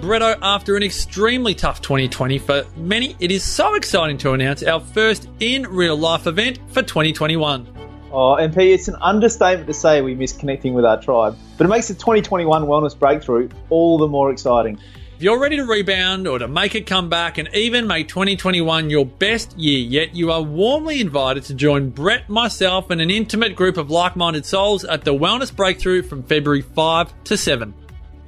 Bretto, after an extremely tough 2020 for many, it is so exciting to announce our first in real life event for 2021. Oh, MP, it's an understatement to say we miss connecting with our tribe, but it makes the 2021 Wellness Breakthrough all the more exciting. If you're ready to rebound or to make a comeback and even make 2021 your best year yet, you are warmly invited to join Brett, myself, and an intimate group of like minded souls at the Wellness Breakthrough from February 5 to 7.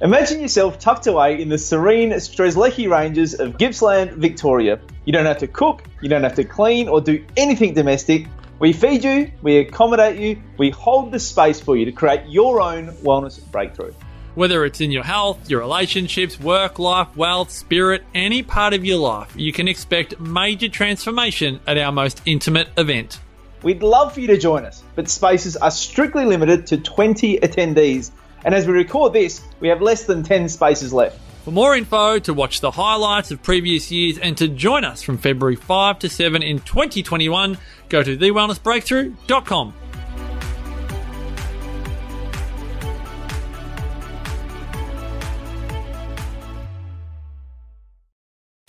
Imagine yourself tucked away in the serene Strzelecki Ranges of Gippsland, Victoria. You don't have to cook, you don't have to clean or do anything domestic. We feed you, we accommodate you, we hold the space for you to create your own wellness breakthrough. Whether it's in your health, your relationships, work life, wealth, spirit, any part of your life, you can expect major transformation at our most intimate event. We'd love for you to join us, but spaces are strictly limited to 20 attendees. And as we record this, we have less than 10 spaces left. For more info, to watch the highlights of previous years, and to join us from February 5 to 7 in 2021, go to thewellnessbreakthrough.com.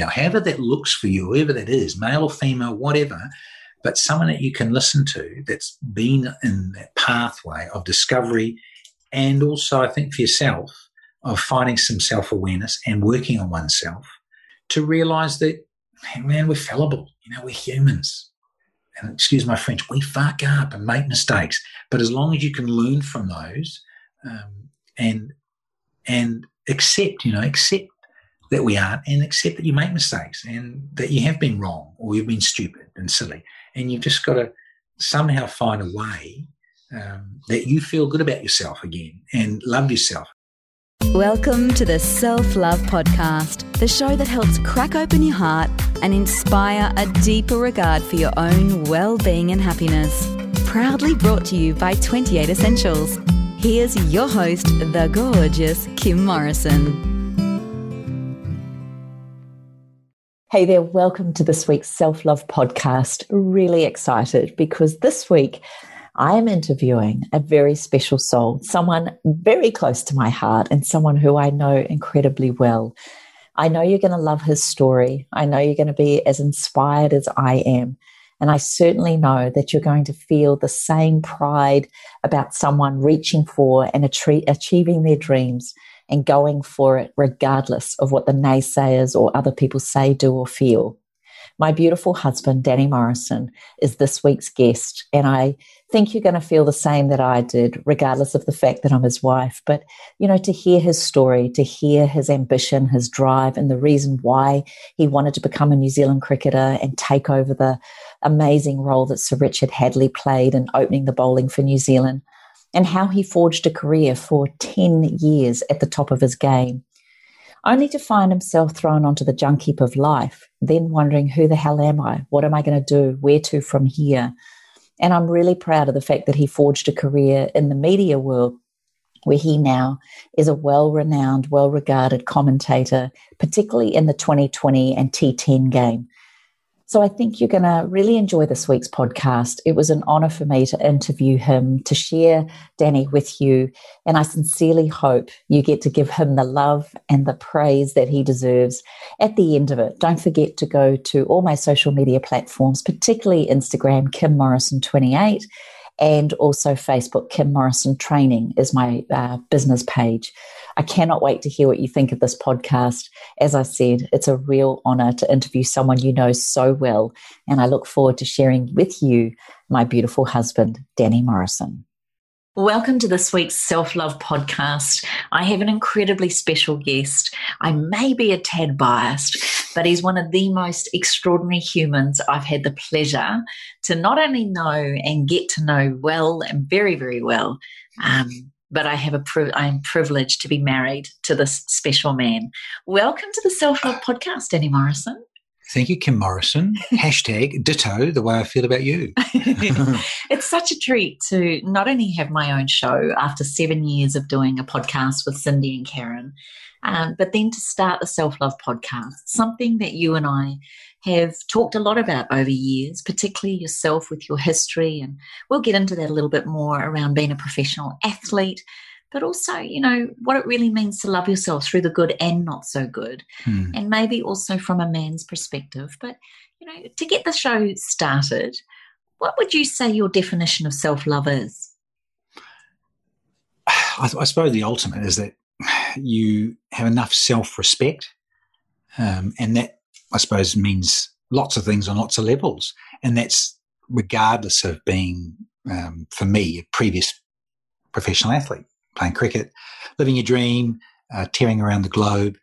Now, however that looks for you, whoever that is, male or female, whatever, but someone that you can listen to that's been in that pathway of discovery and also, I think, for yourself, of finding some self awareness and working on oneself to realize that, man, we're fallible. You know, we're humans. And excuse my French, we fuck up and make mistakes. But as long as you can learn from those um, and and accept, you know, accept that we are and accept that you make mistakes and that you have been wrong or you've been stupid and silly. And you've just got to somehow find a way um, that you feel good about yourself again and love yourself. Welcome to the Self Love Podcast, the show that helps crack open your heart and inspire a deeper regard for your own well being and happiness. Proudly brought to you by 28 Essentials. Here's your host, the gorgeous Kim Morrison. Hey there, welcome to this week's Self Love Podcast. Really excited because this week I am interviewing a very special soul, someone very close to my heart, and someone who I know incredibly well. I know you're going to love his story. I know you're going to be as inspired as I am. And I certainly know that you're going to feel the same pride about someone reaching for and achieving their dreams and going for it, regardless of what the naysayers or other people say, do, or feel. My beautiful husband, Danny Morrison, is this week's guest, and I think you're going to feel the same that I did, regardless of the fact that I'm his wife. But, you know, to hear his story, to hear his ambition, his drive, and the reason why he wanted to become a New Zealand cricketer and take over the amazing role that Sir Richard Hadlee played in opening the bowling for New Zealand, and how he forged a career for 10 years at the top of his game only to find himself thrown onto the junk heap of life, then wondering, who the hell am I? What am I going to do? Where to from here? And I'm really proud of the fact that he forged a career in the media world where he now is a well renowned, well regarded commentator, particularly in the 2020 and T10 game. So I think you're going to really enjoy this week's podcast. It was an honor for me to interview him, to share Danny with you. And I sincerely hope you get to give him the love and the praise that he deserves at the end of it. Don't forget to go to all my social media platforms, particularly Instagram, Kim Morrison 28 and also Facebook, Kim Morrison Training is my uh, business page. I cannot wait to hear what you think of this podcast. As I said, it's a real honor to interview someone you know so well, and I look forward to sharing with you my beautiful husband, Danny Morrison. Welcome to this week's Self Love Podcast. I have an incredibly special guest. I may be a tad biased, but he's one of the most extraordinary humans I've had the pleasure to not only know and get to know well and very, very well, um, but I have a pri- I am privileged to be married to this special man. Welcome to the Self Love Podcast, Danny Morrison. Thank you, Kim Morrison. Hashtag ditto the way I feel about you. it's such a treat to not only have my own show after seven years of doing a podcast with Cindy and Karen, um, but then to start the Self Love podcast, something that you and I have talked a lot about over years, particularly yourself with your history. And we'll get into that a little bit more around being a professional athlete, but also, you know, what it really means to love yourself through the good and not so good. Hmm. And maybe also from a man's perspective. But, you know, to get the show started, what would you say your definition of self love is? I, I, suppose the ultimate is that you have enough self respect. Um, and that, I suppose, means lots of things on lots of levels. And that's regardless of being, um, for me, a previous professional athlete, playing cricket, living your dream, uh, tearing around the globe,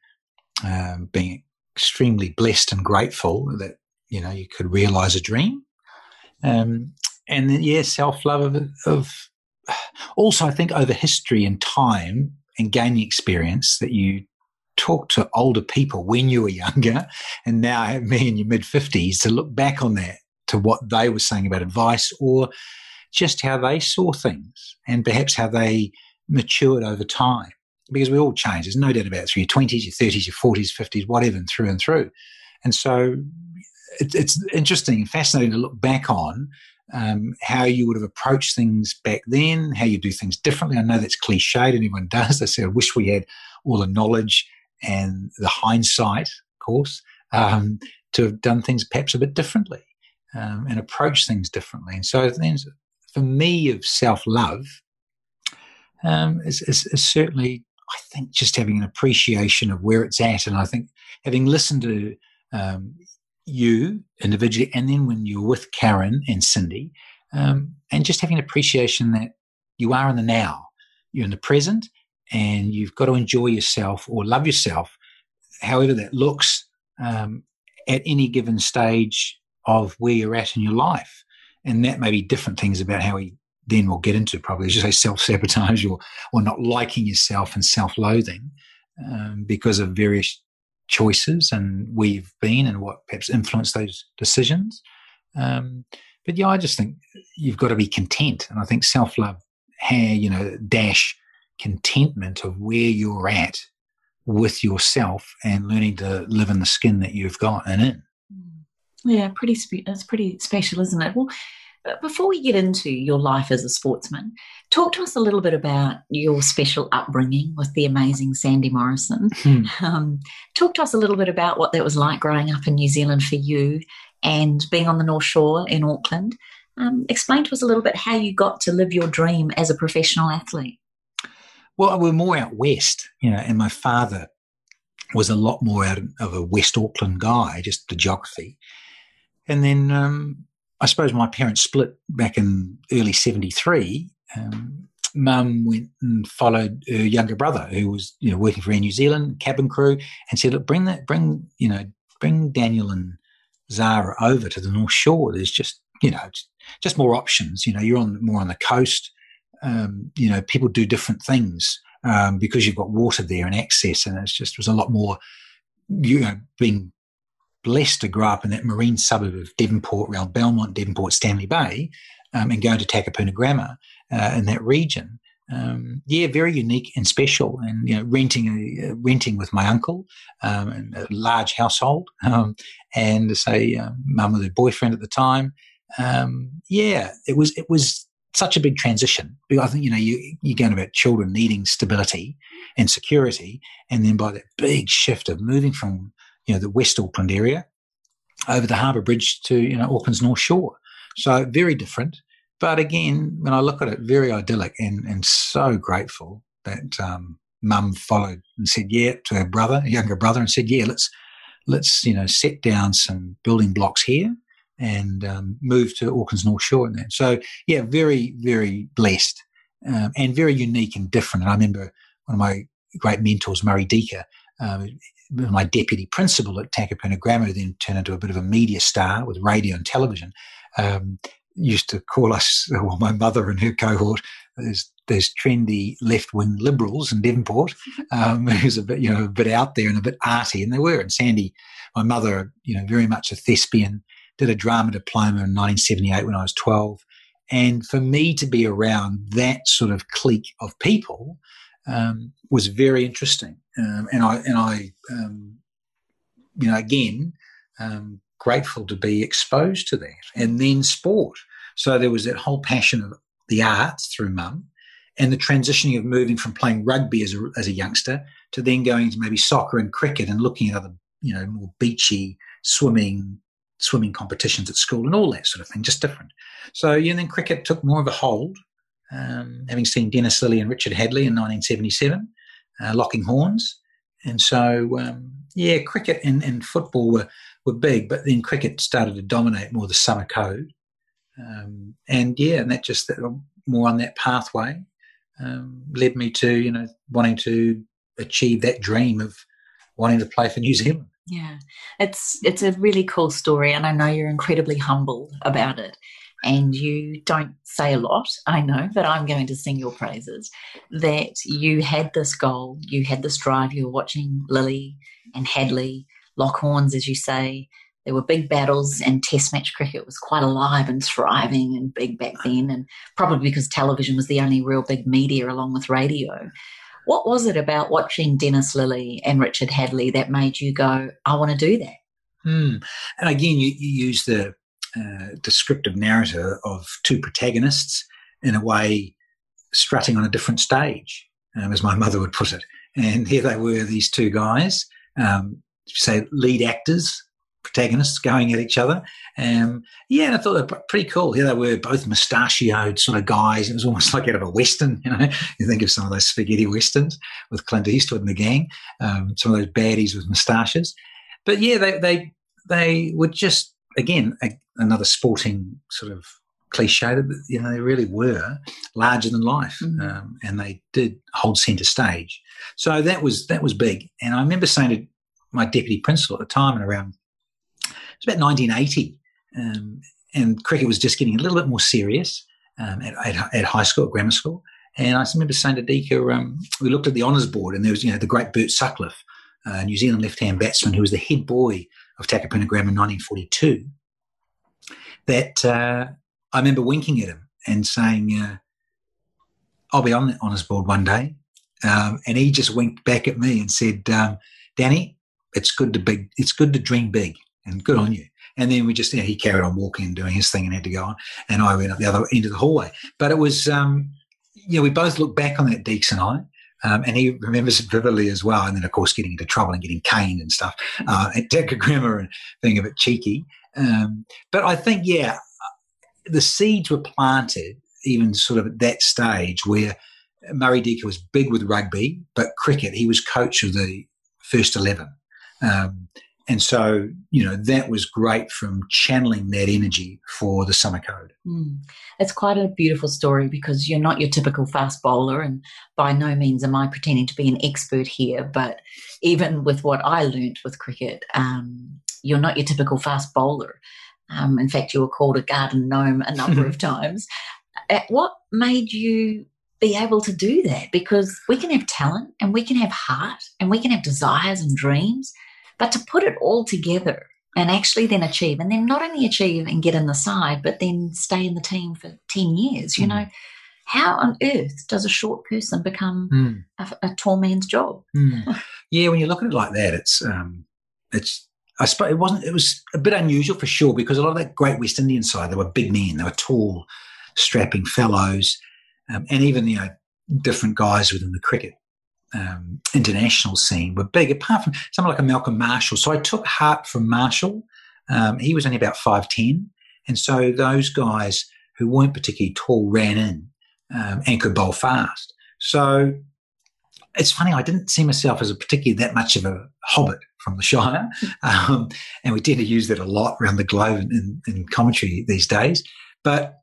um, being extremely blessed and grateful that, you know, you could realize a dream. Um, and then, yeah, self love of, of also, I think over history and time and gaining experience that you talk to older people when you were younger and now me in your mid 50s to look back on that to what they were saying about advice or just how they saw things and perhaps how they matured over time because we all change. There's no doubt about it through your 20s, your 30s, your 40s, 50s, whatever, and through and through. And so it, it's interesting and fascinating to look back on um, how you would have approached things back then, how you do things differently. I know that's cliched, and everyone does. I say, I wish we had all the knowledge and the hindsight, of course, um, to have done things perhaps a bit differently um, and approach things differently. And so, then, for me, of self love um, is, is, is certainly, I think, just having an appreciation of where it's at. And I think having listened to um, you individually, and then when you're with Karen and Cindy, um, and just having an appreciation that you are in the now, you're in the present, and you've got to enjoy yourself or love yourself, however that looks, um, at any given stage of where you're at in your life. And that may be different things about how we then will get into probably, as you say, self sabotage or, or not liking yourself and self loathing um, because of various choices and where you've been and what perhaps influenced those decisions. Um, but yeah, I just think you've got to be content. And I think self love, hair, you know, dash contentment of where you're at with yourself and learning to live in the skin that you've got and in. Yeah, pretty. Spe- it's pretty special, isn't it? Well, before we get into your life as a sportsman, talk to us a little bit about your special upbringing with the amazing Sandy Morrison. Hmm. Um, talk to us a little bit about what that was like growing up in New Zealand for you and being on the North Shore in Auckland. Um, explain to us a little bit how you got to live your dream as a professional athlete. Well, we're more out west, you know, and my father was a lot more out of a West Auckland guy, just the geography. And then um, I suppose my parents split back in early 73. Um, Mum went and followed her younger brother, who was you know working for Air New Zealand cabin crew, and said, "Look, bring that, bring you know, bring Daniel and Zara over to the North Shore. There's just you know, just more options. You know, you're on more on the coast. Um, you know, people do different things um, because you've got water there and access, and it's just was a lot more. You know, being blessed to grow up in that marine suburb of Devonport, around Belmont, Devonport, Stanley Bay, um, and going to Takapuna Grammar uh, in that region. Um, yeah, very unique and special. And you know, renting uh, renting with my uncle, um, a large household, um, and say uh, mum with her boyfriend at the time. Um, yeah, it was it was such a big transition. I think you know you you're going about children needing stability and security, and then by that big shift of moving from you know, the West Auckland area over the harbour bridge to, you know, Auckland's North Shore. So very different. But again, when I look at it, very idyllic and, and so grateful that um, mum followed and said, yeah, to her brother, younger brother, and said, yeah, let's, let's, you know, set down some building blocks here and um, move to Auckland's North Shore and that. So yeah, very, very blessed um, and very unique and different. And I remember one of my great mentors, Murray Deaker, um, my deputy principal at Takapuna Grammar, then turned into a bit of a media star with radio and television, um, used to call us, well, my mother and her cohort, there's, there's trendy left wing liberals in Devonport, um, who's a bit, you know, a bit out there and a bit arty. And they were. And Sandy, my mother, you know, very much a thespian, did a drama diploma in 1978 when I was 12. And for me to be around that sort of clique of people um, was very interesting. Um, and I and I, um, you know, again, um, grateful to be exposed to that. And then sport. So there was that whole passion of the arts through mum, and the transitioning of moving from playing rugby as a, as a youngster to then going to maybe soccer and cricket and looking at other, you know, more beachy swimming, swimming competitions at school and all that sort of thing, just different. So, yeah, then cricket took more of a hold, um, having seen Dennis Lillee and Richard Hadlee in 1977, uh, locking horns. And so, um, yeah, cricket and, and football were, were big, but then cricket started to dominate more the summer code. Um, and yeah, and that just that, more on that pathway um, led me to, you know, wanting to achieve that dream of wanting to play for New Zealand. Yeah, it's it's a really cool story, and I know you're incredibly humble about it. And you don't say a lot, I know, but I'm going to sing your praises. That you had this goal, you had this drive, you were watching Lillee and Hadlee, lock horns, as you say. There were big battles, and Test match cricket was quite alive and thriving and big back then, and probably because television was the only real big media along with radio. What was it about watching Dennis Lillee and Richard Hadlee that made you go, I want to do that? Hmm. And again, you, you use the uh, descriptive narrative of two protagonists in a way strutting on a different stage, um, as my mother would put it. And here they were, these two guys, um, say lead actors, protagonists going at each other. Um, yeah, and I thought they were pretty cool. Here they were, both mustachioed sort of guys. It was almost like out of a western, you know. You think of some of those spaghetti westerns with Clint Eastwood and the gang, um, some of those baddies with moustaches. But yeah, they they they were just again a, another sporting sort of cliche that you know they really were larger than life, mm-hmm. um, and they did hold centre stage. So that was that was big. And I remember saying to my deputy principal at the time, and around it's about 1980, um, and cricket was just getting a little bit more serious um, at, at, at, high school, at grammar school. And I remember saying to Deaker, um, we looked at the honours board, and there was you know the great Bert Sutcliffe, uh, New Zealand left-hand batsman, who was the head boy of Takapuna Grammar in 1942. That uh, I remember winking at him and saying, uh, "I'll be on the honours board one day," um, and he just winked back at me and said, um, "Danny, it's good to be, it's good to dream big." And good on you. And then we just, you know, he carried on walking and doing his thing and had to go on. And I went up the other end of the hallway. But it was, um, you know, we both look back on that, Deeks and I. Um, and he remembers it vividly as well. And then, of course, getting into trouble and getting caned and stuff uh, at Deca Grammar and being a bit cheeky. Um, but I think, yeah, the seeds were planted even sort of at that stage where Murray Deaker was big with rugby, but cricket, he was coach of the first 11. Um, and so, you know, that was great from channeling that energy for the summer code. Mm. It's quite a beautiful story because you're not your typical fast bowler. And by no means am I pretending to be an expert here. But even with what I learnt with cricket, um, you're not your typical fast bowler. Um, in fact, you were called a garden gnome a number of times. What made you be able to do that? Because we can have talent and we can have heart and we can have desires and dreams but to put it all together and actually then achieve, and then not only achieve and get in the side, but then stay in the team for 10 years, you mm. know, how on earth does a short person become mm. a, a, tall man's job? Mm. yeah, when you look at it like that, it's, um, it's, I suppose it wasn't, it was a bit unusual for sure because a lot of that great West Indian side, they were big men, they were tall, strapping fellows, um, and even, you know, different guys within the cricket um, international scene were big, apart from someone like a Malcolm Marshall. So I took heart from Marshall. Um, he was only about 5'10. And so those guys who weren't particularly tall ran in um, and could bowl fast. So it's funny, I didn't see myself as a particularly that much of a hobbit from the Shire. Um, and we tend to use that a lot around the globe in, in, in commentary these days. But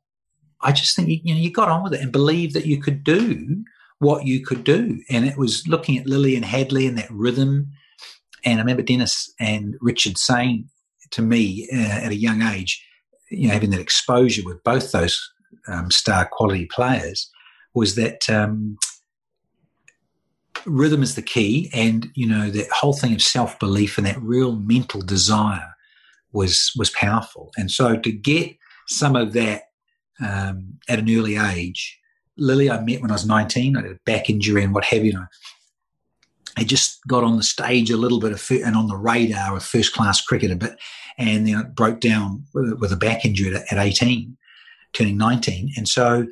I just think, you know, you got on with it and believed that you could do what you could do. And it was looking at Lillee and Hadlee and that rhythm. And I remember Dennis and Richard saying to me uh, at a young age, you know, having that exposure with both those um, star quality players, was that um, rhythm is the key. And, you know, that whole thing of self belief and that real mental desire was was powerful. And so to get some of that um, at an early age Lillee, I met when I was 19. I had a back injury and what have you. I just got on the stage a little bit of, and on the radar of first class cricket a bit, and then it broke down with, a back injury at, 18, turning 19. And so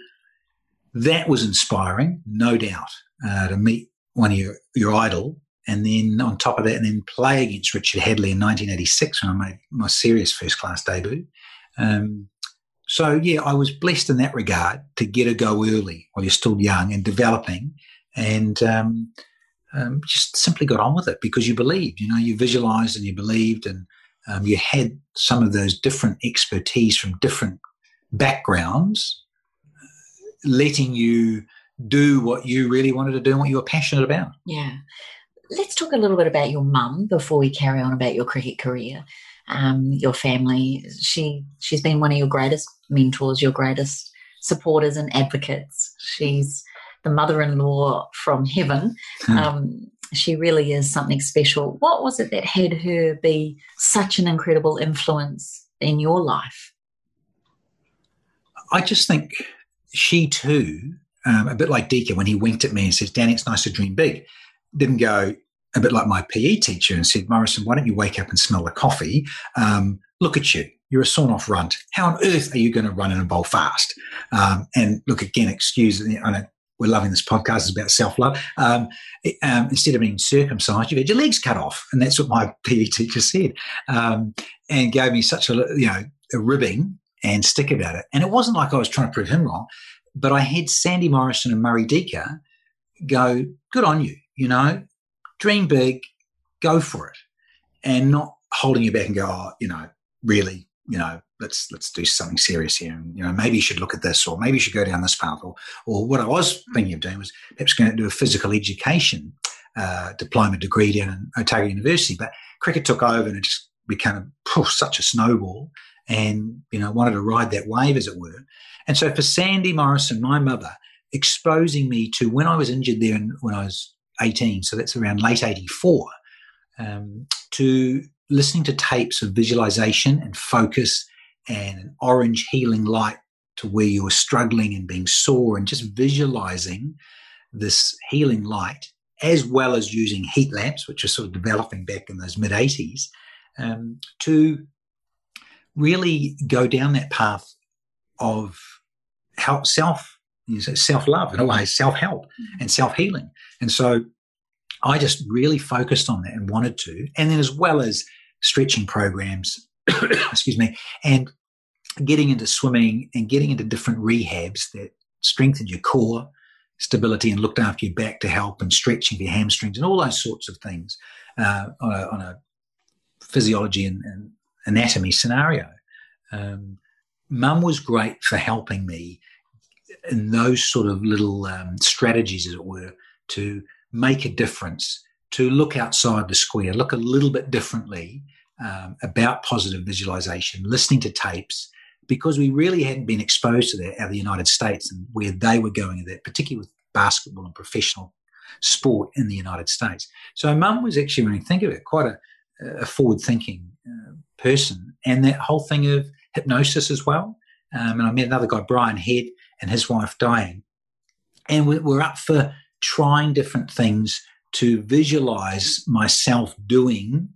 that was inspiring, no doubt, uh, to meet one of your, your idol. And then on top of that, and then play against Richard Hadlee in 1986 when I made my serious first class debut. Um, so yeah, I was blessed in that regard to get a go early while you're still young and developing, and um, um, just simply got on with it because you believed. You know, you visualized and you believed, and um, you had some of those different expertise from different backgrounds, letting you do what you really wanted to do and what you were passionate about. Yeah. Let's talk a little bit about your mum before we carry on about your cricket career. Um, your family. She she's been one of your greatest mentors, your greatest supporters and advocates. She's the mother-in-law from heaven. Hmm. Um, she really is something special. What was it that had her be such an incredible influence in your life? I just think she too, um, a bit like Deaker when he winked at me and says, Danny, it's nice to dream big, didn't go a bit like my PE teacher and said, Morrison, why don't you wake up and smell the coffee? Um, look at you. You're a sawn off runt. How on earth are you going to run in a bowl fast? Um, and look, again, excuse me, I know we're loving this podcast, it's about self love. Um, um, instead of being circumcised, you've had your legs cut off. And that's what my PE teacher said. Um, and gave me such a, you know, a ribbing and stick about it. And it wasn't like I was trying to prove him wrong, but I had Sandy Morrison and Murray Deaker go, good on you, you know, dream big, go for it. And not holding you back and go, oh, you know, really, you know, let's let's do something serious here. And, you know, maybe you should look at this or maybe you should go down this path. Or or what I was thinking of doing was perhaps going to do a physical education uh, diploma degree down in Otago University. But cricket took over and it just became a, such a snowball and you know wanted to ride that wave as it were and so for sandy morrison my mother exposing me to when i was injured there in, when i was 18 so that's around late 84 um, to listening to tapes of visualization and focus and an orange healing light to where you were struggling and being sore and just visualizing this healing light as well as using heat lamps which are sort of developing back in those mid 80s um, to really go down that path of help self you know, self love in a way, self help and self healing. And so I just really focused on that and wanted to. And then as well as stretching programs, excuse me, and getting into swimming and getting into different rehabs that strengthened your core stability and looked after your back to help and stretching your hamstrings and all those sorts of things uh, on, a, on, a, physiology and, and anatomy scenario. Um, Mum was great for helping me in those sort of little um, strategies, as it were, to make a difference, to look outside the square, look a little bit differently um, about positive visualization, listening to tapes, because we really hadn't been exposed to that out of the United States and where they were going at that, particularly with basketball and professional sport in the United States. So mum was actually, when you think of it, quite a, a forward thinking uh, person. And that whole thing of hypnosis as well. Um, and I met another guy, Brian Head, and his wife, Diane. And we're up for trying different things to visualize myself doing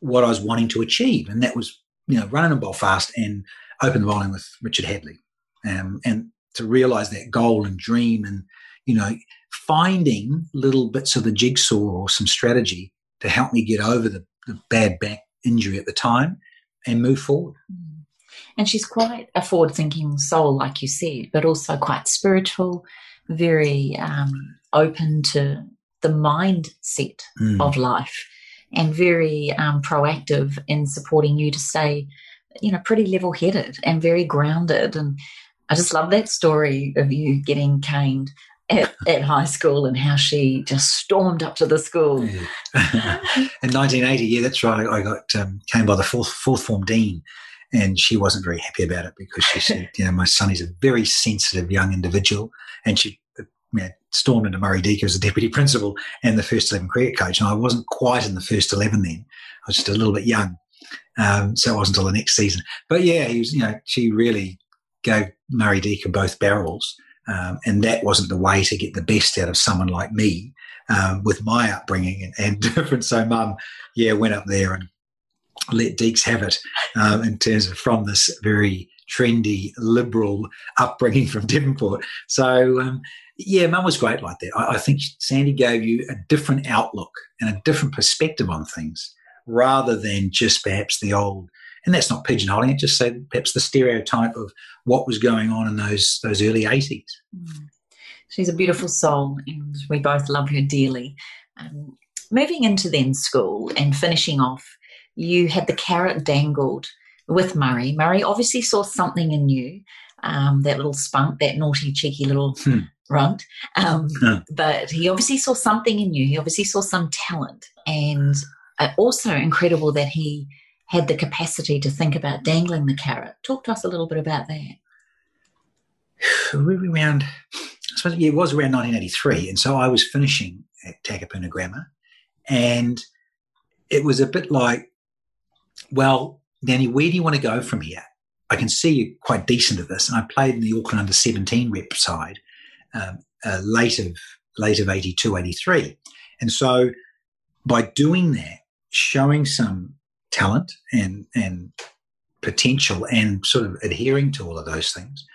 what I was wanting to achieve. And that was, you know, running a Belfast and open the bowling with Richard Hadlee. Um, and to realize that goal and dream and, you know, finding little bits of the jigsaw or some strategy to help me get over the, the bad back injury at the time and move forward. And she's quite a forward thinking soul, like you said, but also quite spiritual, very um, open to the mindset Mm. of life and very um, proactive in supporting you to stay, you know, pretty level headed and very grounded. And I just love that story of you getting caned at, at high school and how she just stormed up to the school. Yeah. in 1980, yeah, that's right. I got um, came by the fourth, fourth form dean, and she wasn't very happy about it because she said, you know, my son is a very sensitive young individual, and she you know, stormed into Murray Deaker as a deputy principal and the first 11 cricket coach. And I wasn't quite in the first 11 then. I was just a little bit young. Um, so it wasn't until the next season. But yeah, he was, you know, she really gave Murray Deaker both barrels. Um, and that wasn't the way to get the best out of someone like me um, with my upbringing and, and different. So mum, yeah, went up there and let Deeks have it um, in terms of from this very trendy, liberal upbringing from Devonport. So, um, yeah, mum was great like that. I, I, think Sandy gave you a different outlook and a different perspective on things rather than just perhaps the old, and that's not pigeonholing it, just say perhaps the stereotype of what was going on in those, those early 80s. Mm. She's a beautiful soul and we both love her dearly. Um, moving into then school and finishing off, you had the carrot dangled with Murray. Murray obviously saw something in you, um, that little spunk, that naughty, cheeky little hmm. Runt. Um, But he obviously saw something in you. He obviously saw some talent. And uh, also incredible that he had the capacity to think about dangling the carrot. Talk to us a little bit about that. We were around, I suppose, yeah, it was around 1983. And so I was finishing at Takapuna Grammar. And it was a bit like, well, Danny, where do you want to go from here? I can see you're quite decent at this. And I played in the Auckland under 17 rep side um, uh, late of late of 82, 83. And so by doing that, showing some talent and and potential and sort of adhering to all of those things,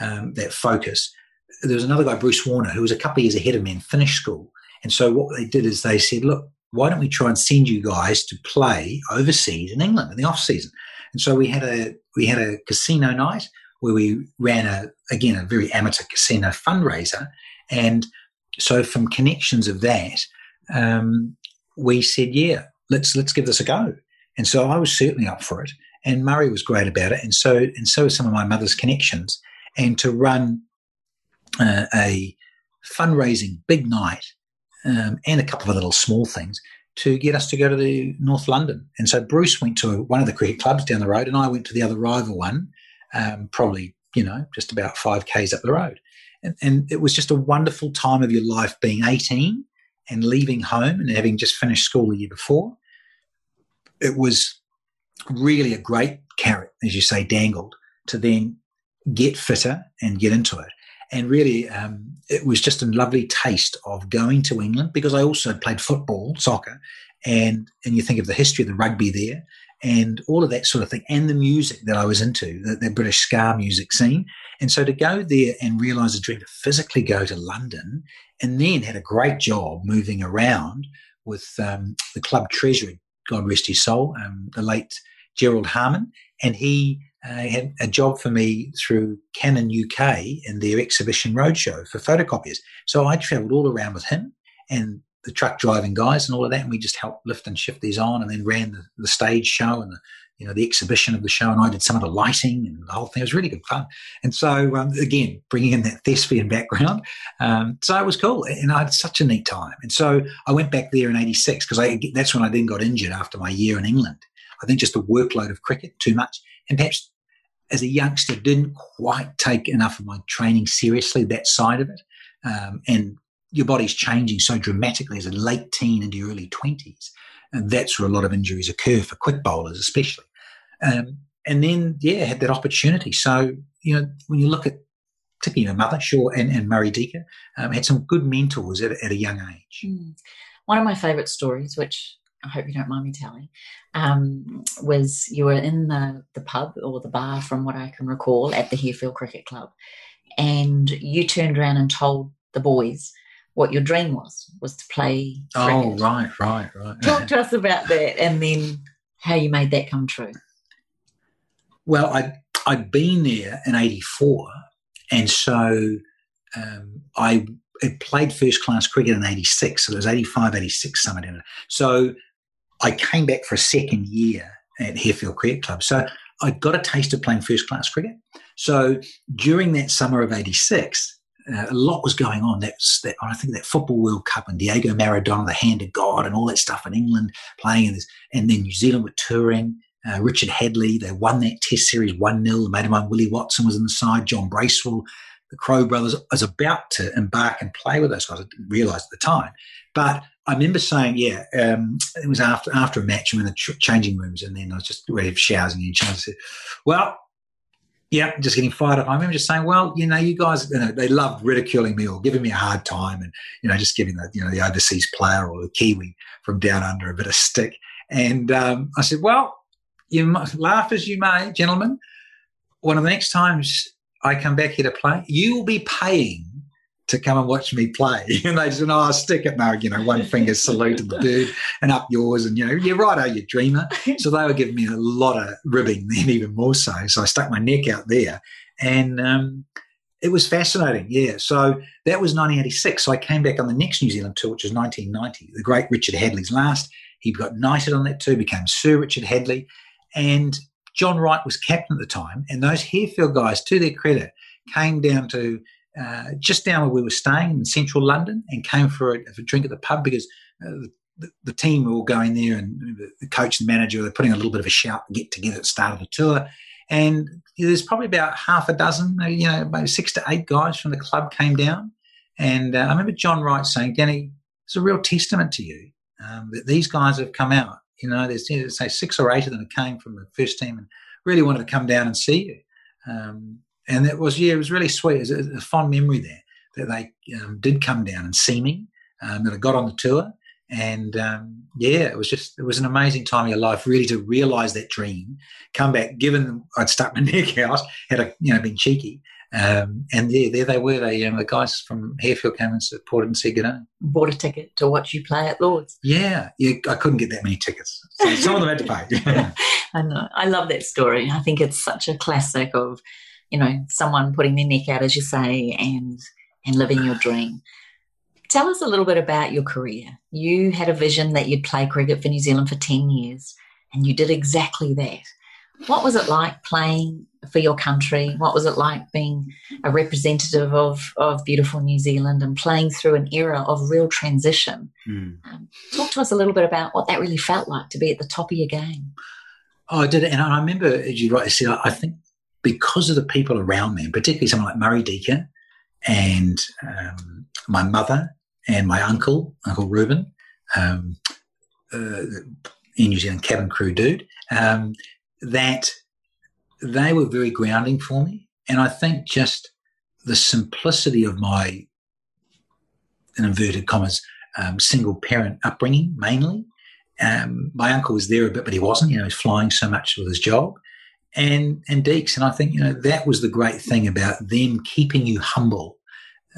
um, that focus. There was another guy, Bruce Warner, who was a couple of years ahead of me and finished school. And so what they did is they said, look, why don't we try and send you guys to play overseas in England in the off season? And so we had a we had a casino night where we ran a again a very amateur casino fundraiser, and so from connections of that, um, we said, yeah, let's let's give this a go. And so I was certainly up for it, and Murray was great about it, and so and so some of my mother's connections, and to run uh, a fundraising big night um, and a couple of little small things to get us to go to the North London. And so Bruce went to one of the cricket clubs down the road, and I went to the other rival one, um, probably you know just about five k's up the road. And, and it was just a wonderful time of your life being 18 and leaving home and having just finished school the year before. It was really a great carrot, as you say, dangled to then get fitter and get into it. And really, um, it was just a lovely taste of going to England because I also played football, soccer, and and you think of the history of the rugby there and all of that sort of thing, and the music that I was into, the, the British ska music scene. And so to go there and realize a dream to physically go to London, and then had a great job moving around with um, the club treasurer, God rest his soul, um, the late Gerald Harmon, and he uh, had a job for me through Canon UK in their exhibition roadshow for photocopiers. So I travelled all around with him and the truck driving guys and all of that, and we just helped lift and shift these on, and then ran the, the stage show and the you know the exhibition of the show, and I did some of the lighting and the whole thing. It was really good fun. And so um, again, bringing in that thespian background, um, so it was cool, and I had such a neat time. And so I went back there in '86 because that's when I then got injured after my year in England. I think just the workload of cricket too much, and perhaps as a youngster didn't quite take enough of my training seriously, that side of it. Um, and your body's changing so dramatically as a late teen into your early 20s. And that's where a lot of injuries occur for quick bowlers, especially. Um, and then, yeah, had that opportunity. So, you know, when you look at particularly your mother, sure, and, and Murray Deaker, um, had some good mentors at, at a young age. Mm. One of my favourite stories, which I hope you don't mind me telling, um, was you were in the, the pub or the bar, from what I can recall, at the Harefield Cricket Club, and you turned around and told the boys what your dream was, was to play. Oh, cricket. Oh, right, right, right. Talk to us about that, and then how you made that come true. Well, I I'd been there in '84, and so um, I had played first class cricket in '86. So it was '85, '86 summer. So I came back for a second year at Harefield Cricket Club. So I got a taste of playing first class cricket. So during that summer of 86, uh, a lot was going on. That's that I think that football World Cup and Diego Maradona, the hand of God, and all that stuff in England playing, in this, and then New Zealand were touring. Uh, Richard Hadlee, they won that Test series one 0 The mate of mine, Willie Watson, was on the side. John Bracewell, the Crowe brothers, was about to embark and play with those guys. I didn't realise at the time, but I remember saying, yeah, um, it was after after a match, I'm in the ch- changing rooms, and then I was just ready for showers and said, well, yeah, just getting fired up. I remember just saying, well, you know, you guys, you know, they loved ridiculing me or giving me a hard time, and you know, just giving the you know the overseas player or the Kiwi from down under a bit of stick. And um, I said, well, you laugh as you may, gentlemen. one of the next times I come back here to play, you will be paying to come and watch me play. And they said, oh, I'll stick it, no, you know, one finger salute to the bird and up yours. And, you know, you're right, oh, you dreamer. So they were giving me a lot of ribbing then, even more so. So I stuck my neck out there. And um, it was fascinating, yeah. So that was 1986. So I came back on the next New Zealand tour, which was 1990. The great Richard Hadlee's last. He got knighted on that tour, became Sir Richard Hadlee. And John Wright was captain at the time. And those Harefield guys, to their credit, came down to uh, just down where we were staying in central London and came for a, a drink at the pub because uh, the, the, team were all going there and the coach and manager were putting a little bit of a shout get together at the start of the tour. And there's probably about half a dozen, you know, maybe six to eight guys from the club came down. And uh, I remember John Wright saying, Danny, it's a real testament to you um, that these guys have come out. You know, there's, you know, say six or eight of them came from the first team and really wanted to come down and see you. Um, and it was yeah, it was really sweet. It was a, a fond memory there that they um, did come down and see me. Um, that I got on the tour, and um, yeah, it was just it was an amazing time of your life, really, to realise that dream, come back. Given I'd stuck my neck out, had a, you know been cheeky, um, and there, there they were. They, um, the guys from Harefield came and supported and said good day. Bought a ticket to watch you play at Lords. Yeah, yeah. I couldn't get that many tickets, so some of them had to pay. I know. I love that story. I think it's such a classic of you know, someone putting their neck out, as you say, and and living your dream. Tell us a little bit about your career. You had a vision that you'd play cricket for New Zealand for 10 years, and you did exactly that. What was it like playing for your country? What was it like being a representative of, of beautiful New Zealand and playing through an era of real transition? Mm. Um, talk to us a little bit about what that really felt like to be at the top of your game. Oh, I did. it. And I remember, as you rightly said, I think because of the people around me, and particularly someone like Murray Deaker and um, my mother and my uncle, Uncle Reuben, um, uh, in New Zealand cabin crew dude, um, that they were very grounding for me. And I think just the simplicity of my, in inverted commas, um, single parent upbringing mainly. Um, my uncle was there a bit, but he wasn't. You know, he was flying so much with his job and and Deeks. And I think you know that was the great thing about them keeping you humble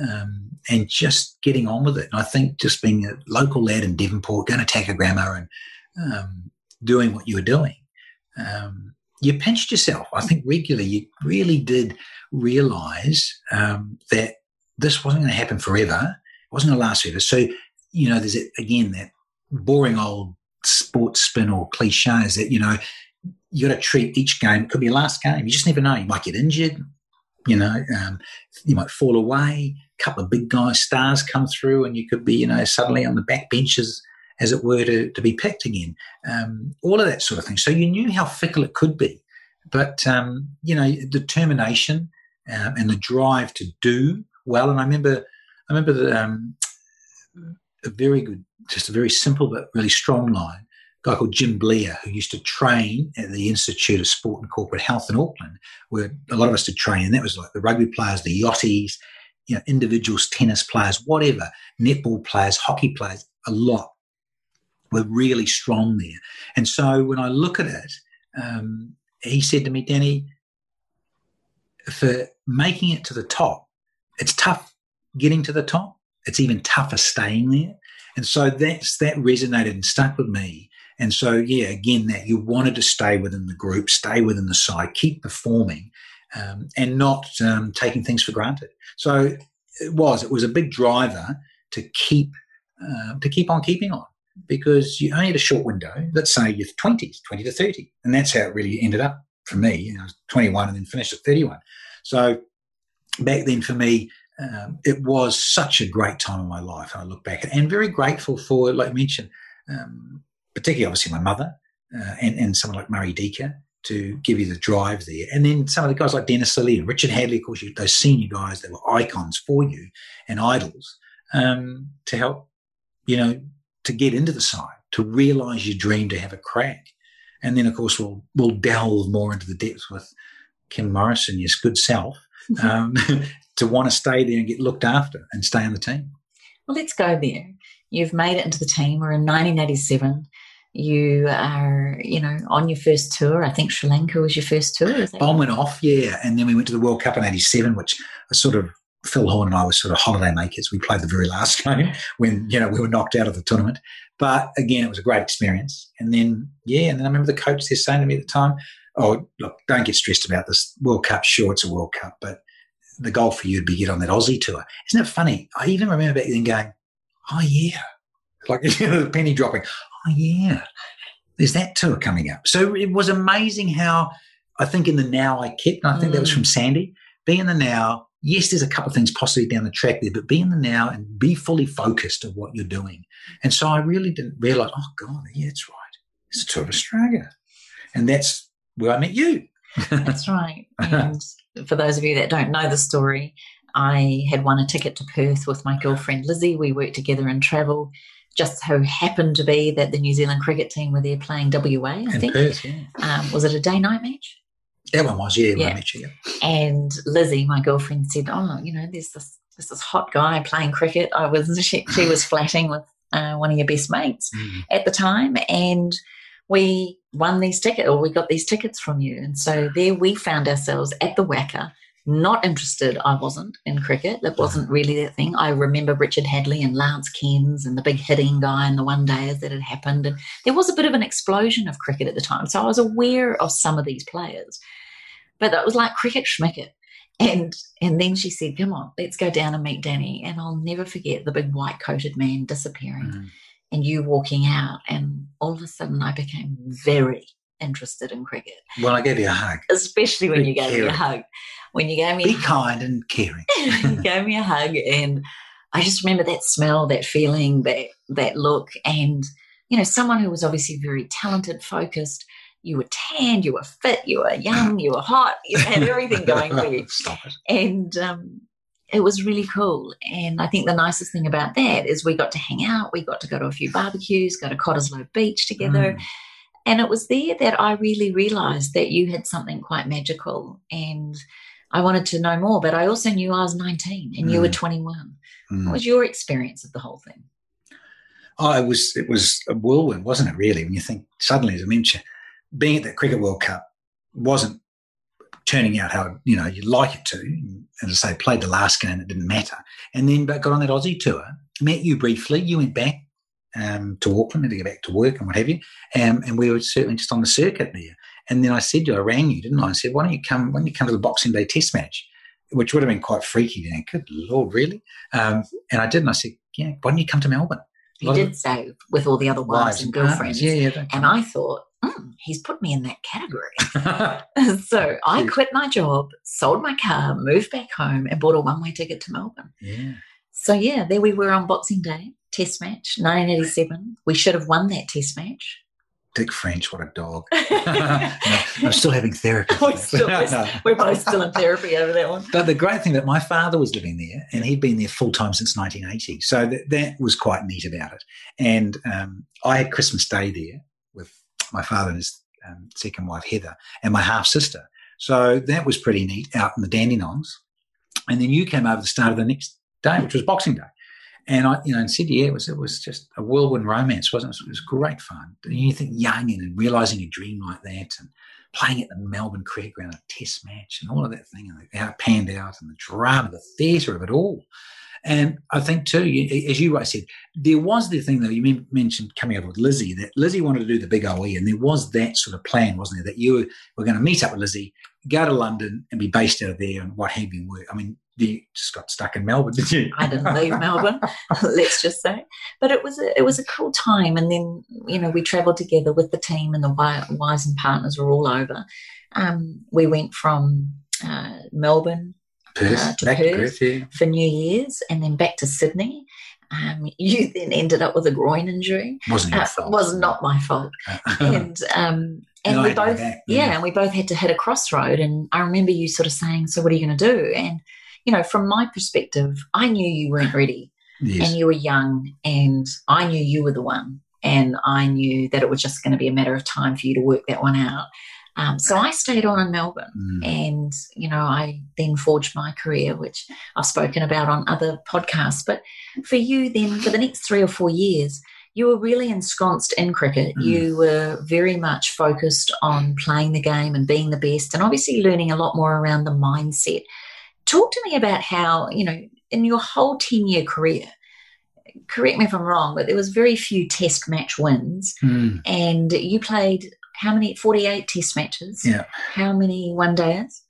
um, and just getting on with it. And I think just being a local lad in Devonport, going to Takagramma and um, doing what you were doing, um, you pinched yourself. I think regularly you really did realise um, that this wasn't going to happen forever. It wasn't going to last forever. So you know, there's again that boring old sports spin or cliche is that you know you got to treat each game. It could be your last game. You just never know. You might get injured. You know, um, you might fall away. A couple of big guys, stars come through, and you could be, you know, suddenly on the back benches, as it were, to, to be picked again. Um, all of that sort of thing. So you knew how fickle it could be, but um, you know, determination um, and the drive to do well. And I remember, I remember the, um, a very good, just a very simple but really strong line guy called Jim Blair, who used to train at the Institute of Sport and Corporate Health in Auckland, where a lot of us did train. And that was like the rugby players, the yachties, you know, individuals, tennis players, whatever, netball players, hockey players, a lot were really strong there. And so when I look at it, um, he said to me, Danny, for making it to the top, it's tough getting to the top. It's even tougher staying there. And so that's that resonated and stuck with me and so, yeah, again, that you wanted to stay within the group, stay within the side, keep performing, um, and not um, taking things for granted. So it was. It was a big driver to keep uh, to keep on keeping on because you only had a short window. Let's say you're 20s, 20 to 30, and that's how it really ended up for me. You know, I was 21 and then finished at 31. So back then, for me, um, it was such a great time in my life. I look back and very grateful for, like I mentioned, um, particularly obviously my mother uh, and, and someone like Murray Deaker to give you the drive there. And then some of the guys like Dennis Lillee and Richard Hadlee, of course, you, those senior guys that were icons for you and idols um, to help, you know, to get into the side, to realize your dream, to have a crack. And then, of course, we'll, we'll delve more into the depths with Kim Morrison, your good self, um, to want to stay there and get looked after and stay on the team. Well, let's go there. You've made it into the team. We're in 1987 you are, you know, on your first tour. I think Sri Lanka was your first tour. Bomb went off, yeah, and then we went to the World Cup in '87, which I sort of Phil Horne and I were sort of holiday makers. We played the very last game when you know we were knocked out of the tournament. But again, it was a great experience. And then yeah, and then I remember the coach there saying to me at the time, "Oh, look, don't get stressed about this World Cup. Sure, it's a World Cup, but the goal for you would be get on that Aussie tour." Isn't it funny? I even remember back then going, "Oh yeah," like you know, the penny dropping. Oh yeah, there's that tour coming up. So it was amazing how I think in the now I kept, and I think that was Mm. from Sandy, be in the now. Yes, there's a couple of things possibly down the track there, but be in the now and be fully focused of what you're doing. And so I really didn't realize, oh God, yeah, that's right. It's a tour of Australia. And that's where I met you. That's right. And for those of you that don't know the story, I had won a ticket to Perth with my girlfriend Lizzie. We worked together in travel. Just so happened to be that the New Zealand cricket team were there playing WA, I in think. Perth, yeah. Um, was it a day night match? That one was, yeah, Yeah. You. yeah. And Lizzie, my girlfriend, said, "Oh, you know, there's this there's this hot guy playing cricket." I was she, she was flatting with uh, one of your best mates Mm. at the time, and we won these tickets, or we got these tickets from you. And so there we found ourselves at the WACA. Not interested, I wasn't in cricket. That wasn't really that thing. I remember Richard Hadlee and Lance Cairns and the big hitting guy and the one days that had happened. And there was a bit of an explosion of cricket at the time. So I was aware of some of these players. But that was like cricket schmicket. And and then she said, Come on, let's go down and meet Danny. And I'll never forget the big white coated man disappearing Mm. and you walking out. And all of a sudden I became very interested in cricket, Well, I gave you a hug. especially when you gave me a hug. When you gave me Be a hug, kind and caring. you gave me a hug and I just remember that smell, that feeling, that that look, and you know, someone who was obviously very talented, focused. You were tanned, you were fit, you were young, you were hot, you had everything going for you Stop it. and um, it was really cool. And I think the nicest thing about that is we got to hang out, we got to go to a few barbecues, go to Cottesloe Beach together, Mm. and it was there that I really realised that you had something quite magical, and I wanted to know more. But I also knew I was nineteen and you were Mm. twenty-one. Mm. What was your experience of the whole thing? Oh, it was it was a whirlwind, wasn't it? Really, when you think suddenly, as I mentioned, being at the Cricket World Cup wasn't turning out how you know you'd like it to. As I say, played the last game, it didn't matter, and then but got on that Aussie tour. Met you briefly. You went back um, to Auckland to get back to work and what have you, um, and we were certainly just on the circuit there. And then I said to you, I rang you, didn't I? I said, why don't you come? Why don't you come to the Boxing Day Test match? Which would have been quite freaky. Know, good lord, really? Um, and I did, and I said, yeah, why don't you come to Melbourne? Of did say with all the other wives, and girlfriends. Yeah, yeah. And I thought, mm, he's put me in that category. so I quit my job, sold my car, moved back home, and bought a one way ticket to Melbourne. yeah. So yeah, there we were on Boxing Day, Test match, 1987. We should have won that Test match. Dick French, what a dog. no, I'm still having therapy. for We're, still, no. we're both still in therapy over that one. But the great thing that my father was living there, and he'd been there full time since 1980, so that, that was quite neat about it. And um, I had Christmas Day there with my father and his um, second wife Heather, and my half sister. So that was pretty neat out in the Dandenongs. And then you came over the start of the next day, which was Boxing Day. And I, you know, in Sydney, yeah, it was it was just a whirlwind romance, wasn't it? It was great fun. You think young and, realizing a dream like that, and playing at the Melbourne Cricket Ground, a Test match, and all of that thing, and how it panned out, and the drama, the theatre of it all. And I think too, you, as you said, there was the thing though you mentioned coming up with Lizzie that Lizzie wanted to do the big OE, and there was that sort of plan, wasn't there? That you were, were going to meet up with Lizzie, go to London, and be based out of there, and what have you. Work. I mean, you just got stuck in Melbourne, did you? I didn't leave Melbourne, let's just say. But it was a, it was a cool time, and then you know we travelled together with the team, and the wise and partners were all over. Um, we went from uh, Melbourne Perth, Uh, to Perth. to Perth, yeah. for New Year's, and then back to Sydney. Um, you then ended up with a groin injury. Wasn't your Uh, fault. was not my fault, and um, and I we had to go both back, yeah. and we both had to hit a crossroad. And I remember you sort of saying, "So what are you going to do?" And you know, from my perspective, I knew you weren't ready, Yes. and you were young, and I knew you were the one, and I knew that it was just going to be a matter of time for you to work that one out. Um, so I stayed on in Melbourne, Mm. and you know, I then forged my career, which I've spoken about on other podcasts. But for you, then for the next three or four years, you were really ensconced in cricket. Mm. You were very much focused on playing the game and being the best, and obviously learning a lot more around the mindset. Talk to me about how, you know, in your whole 10 year career, correct me if I'm wrong, but there was very few test match wins, Mm. and you played how many? 48 test matches. Yeah. How many one days?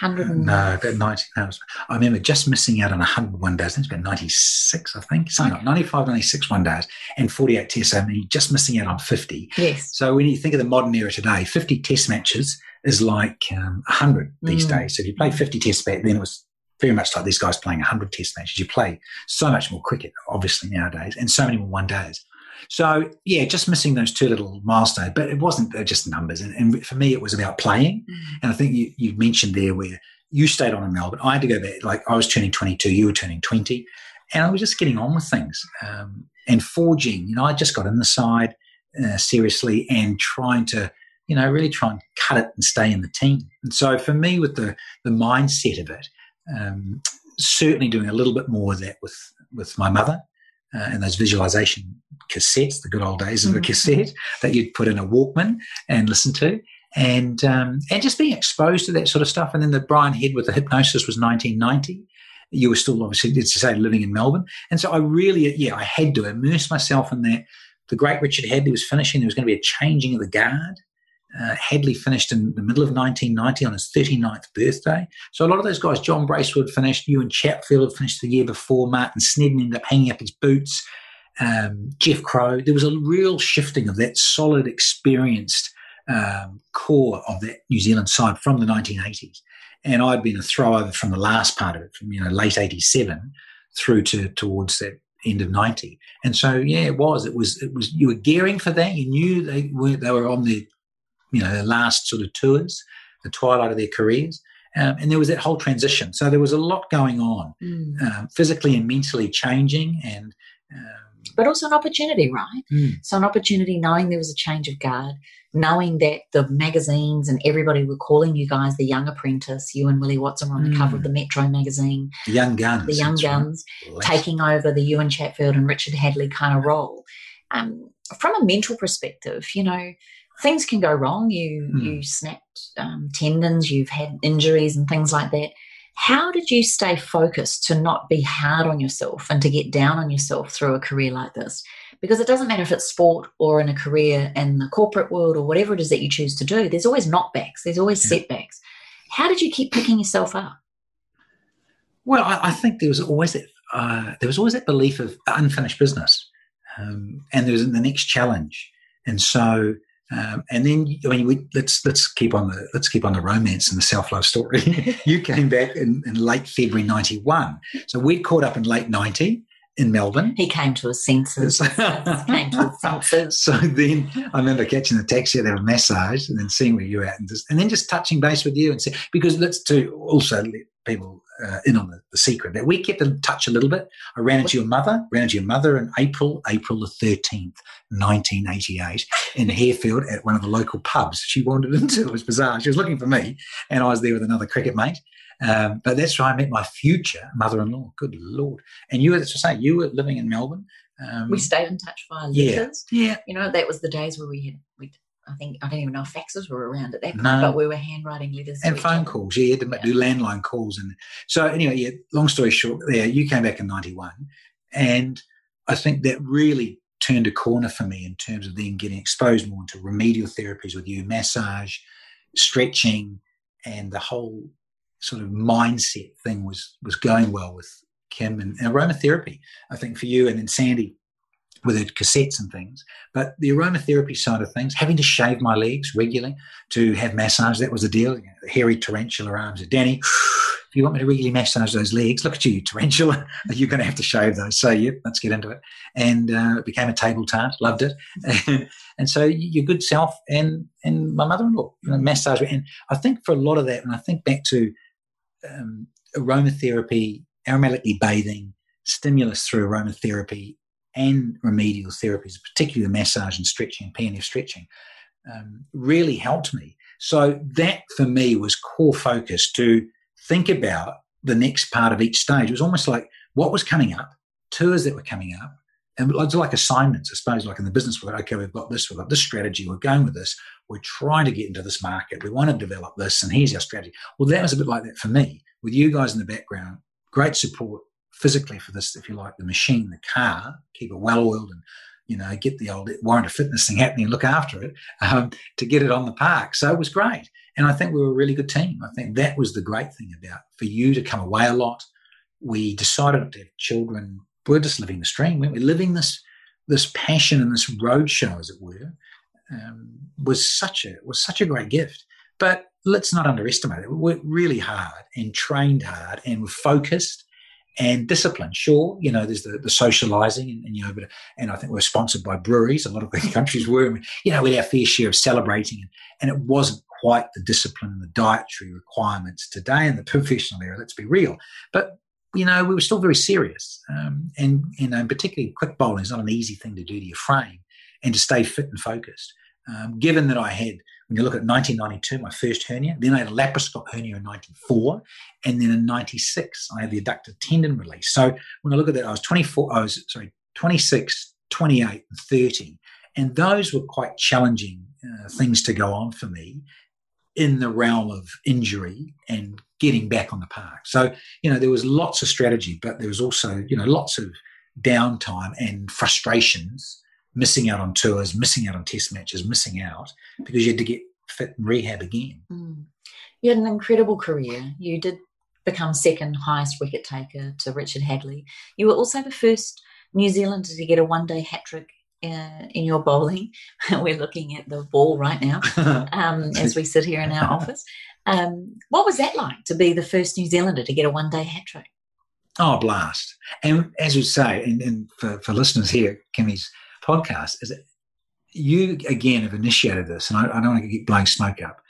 100 and No, about 90. No, was- I remember just missing out on 100 one days. I think it's about 96, I think. Something like 95, 96 one days and 48 tests. I mean, just missing out on 50. Yes. So when you think of the modern era today, 50 test matches is like um, 100 these Mm. days. So if you play 50 tests back then, it was very much like these guys playing 100 test matches. You play so much more cricket, obviously, nowadays, and so many more one days. So, yeah, just missing those two little milestones, but it wasn't they're just numbers. And, and for me, it was about playing. And I think you, you mentioned there where you stayed on in Melbourne. I had to go back, like I was turning 22, you were turning 20, and I was just getting on with things um, and forging. You know, I just got in the side uh, seriously and trying to, you know, really try and cut it and stay in the team. And so for me, with the, the mindset of it, um, certainly doing a little bit more of that with, with my mother. Uh, and those visualization cassettes, the good old days of a Mhm. cassette that you'd put in a Walkman and listen to and um, and just being exposed to that sort of stuff. And then the Brian Head with the hypnosis was 1990. You were still obviously, as you say, living in Melbourne, and so I really, yeah, I had to immerse myself in that. The great Richard Hadlee was finishing. There was going to be a changing of the guard. Uh, Hadlee finished in the middle of 1990 on his 39th birthday. So a lot of those guys, John Bracewell finished, Ewen Chatfield finished the year before, Martin Snedden ended up hanging up his boots, um, Jeff Crowe. There was a real shifting of that solid, experienced um, core of that New Zealand side from the 1980s. And I'd been a throwover from the last part of it, from you know late '87 through to towards that end of '90. And so, yeah, it was. It was. It was. You were gearing for that. You knew they were. They were on the, you know, their last sort of tours, the twilight of their careers. Um, and there was that whole transition. So there was a lot going on, Mm. um, physically and mentally changing, and um, But also an opportunity, right? Mm. So an opportunity knowing there was a change of guard, knowing that the magazines and everybody were calling you guys the young apprentice. You and Willie Watson were on the cover of Mm. the Metro magazine, the young guns, the young that's right. guns, taking over the Ewen Chatfield and Richard Hadlee kind of role. Um, from a mental perspective, you know, things can go wrong. You Hmm. you snapped um, tendons, you've had injuries and things like that. How did you stay focused to not be hard on yourself and to get down on yourself through a career like this? Because it doesn't matter if it's sport or in a career in the corporate world or whatever it is that you choose to do. There's always knockbacks. There's always Yeah. setbacks. How did you keep picking yourself up? Well, I, I think there was always that uh, there was always that belief of unfinished business, um, and there was the next challenge, and so um, and then I mean, we, let's let's keep on the let's keep on the romance and the self love story. you came back in, in late February '91, so we'd caught up in late '90 in Melbourne. He came to his senses. came to his senses. So then I remember catching the taxi have a massage and then seeing where you were at and, just, and then just touching base with you and say, because let's to also let people uh, in on the, the secret that we kept in touch a little bit. I ran into your mother, ran into your mother in April, April the 13th, 1988 in Harefield at one of the local pubs. She wandered into it. was bizarre. She was looking for me and I was there with another cricket mate. Um, but that's where I met my future mother-in-law. Good Lord. And you were, as I say, you were living in Melbourne. Um, We stayed in touch via Yeah. letters. yeah, You know, that was the days where we had, we, I think, I don't even know if faxes were around at that point, No. but we were handwriting letters. and phone other. calls. Yeah, you had to Yeah. do landline calls, and so anyway, yeah. Long story short, yeah, you came back in '91, and I think that really turned a corner for me in terms of then getting exposed more to remedial therapies with you, massage, stretching, and the whole sort of mindset thing was was going well with Kim and, and aromatherapy. I think for you and then Sandy with her cassettes and things. But the aromatherapy side of things, having to shave my legs regularly to have massage, that was the deal. You know, hairy tarantula arms. of Danny, if you want me to regularly massage those legs, look at you, tarantula. You're going to have to shave those. So, yep, let's get into it. And uh, it became a table tart. Loved it. And, and so your good self and and my mother-in-law, you know, massage. And I think for a lot of that, and I think back to um, aromatherapy, aromatically bathing, stimulus through aromatherapy, and remedial therapies, particularly massage and stretching, PNF stretching, um, really helped me. So that for me was core focus to think about the next part of each stage. It was almost like what was coming up, tours that were coming up, and it's like assignments, I suppose, like in the business world. Okay, we've got this, we've got this strategy, we're going with this, we're trying to get into this market, we want to develop this, and here's our strategy. Well, that was a bit like that for me, with you guys in the background, great support physically for this, if you like, the machine, the car, keep it well oiled and you know, get the old warrant of fitness thing happening look after it um, to get it on the park. So it was great. And I think we were a really good team. I think that was the great thing about for you to come away a lot. We decided to have children. We're just living the stream. We're living this this passion and this road show, as it were, um, was such a was such a great gift. But let's not underestimate it. We worked really hard and trained hard and were focused and discipline. Sure, you know, there's the, the socializing and, and, you know, but, and I think we're sponsored by breweries. A lot of the countries were, you know, with our fair share of celebrating and, and it wasn't quite the discipline and the dietary requirements today in the professional area. Let's be real. But, you know, we were still very serious. Um, and, you know, particularly quick bowling is not an easy thing to do to your frame and to stay fit and focused. Um, given that I had when you look at 1992, my first hernia, then I had a laparoscopic hernia in 94, and then in 96, I had the adductor tendon release. So when I look at that, I was 24, I was, sorry, 26, 28, and 30. And those were quite challenging uh, things to go on for me in the realm of injury and getting back on the park. So, you know, there was lots of strategy, but there was also, you know, lots of downtime and frustrations missing out on tours, missing out on test matches, missing out because you had to get fit and rehab again. Mm. You had an incredible career. You did become second highest wicket taker to Richard Hadlee. You were also the first New Zealander to get a one day hat trick uh, in your bowling. We're looking at the ball right now um, as we sit here in our office. Um, what was that like to be the first New Zealander to get a one day hat trick? Oh, blast. And as you say, and, and for, for listeners here, Kimmy's podcast is that you again have initiated this, and I, I don't want to keep blowing smoke up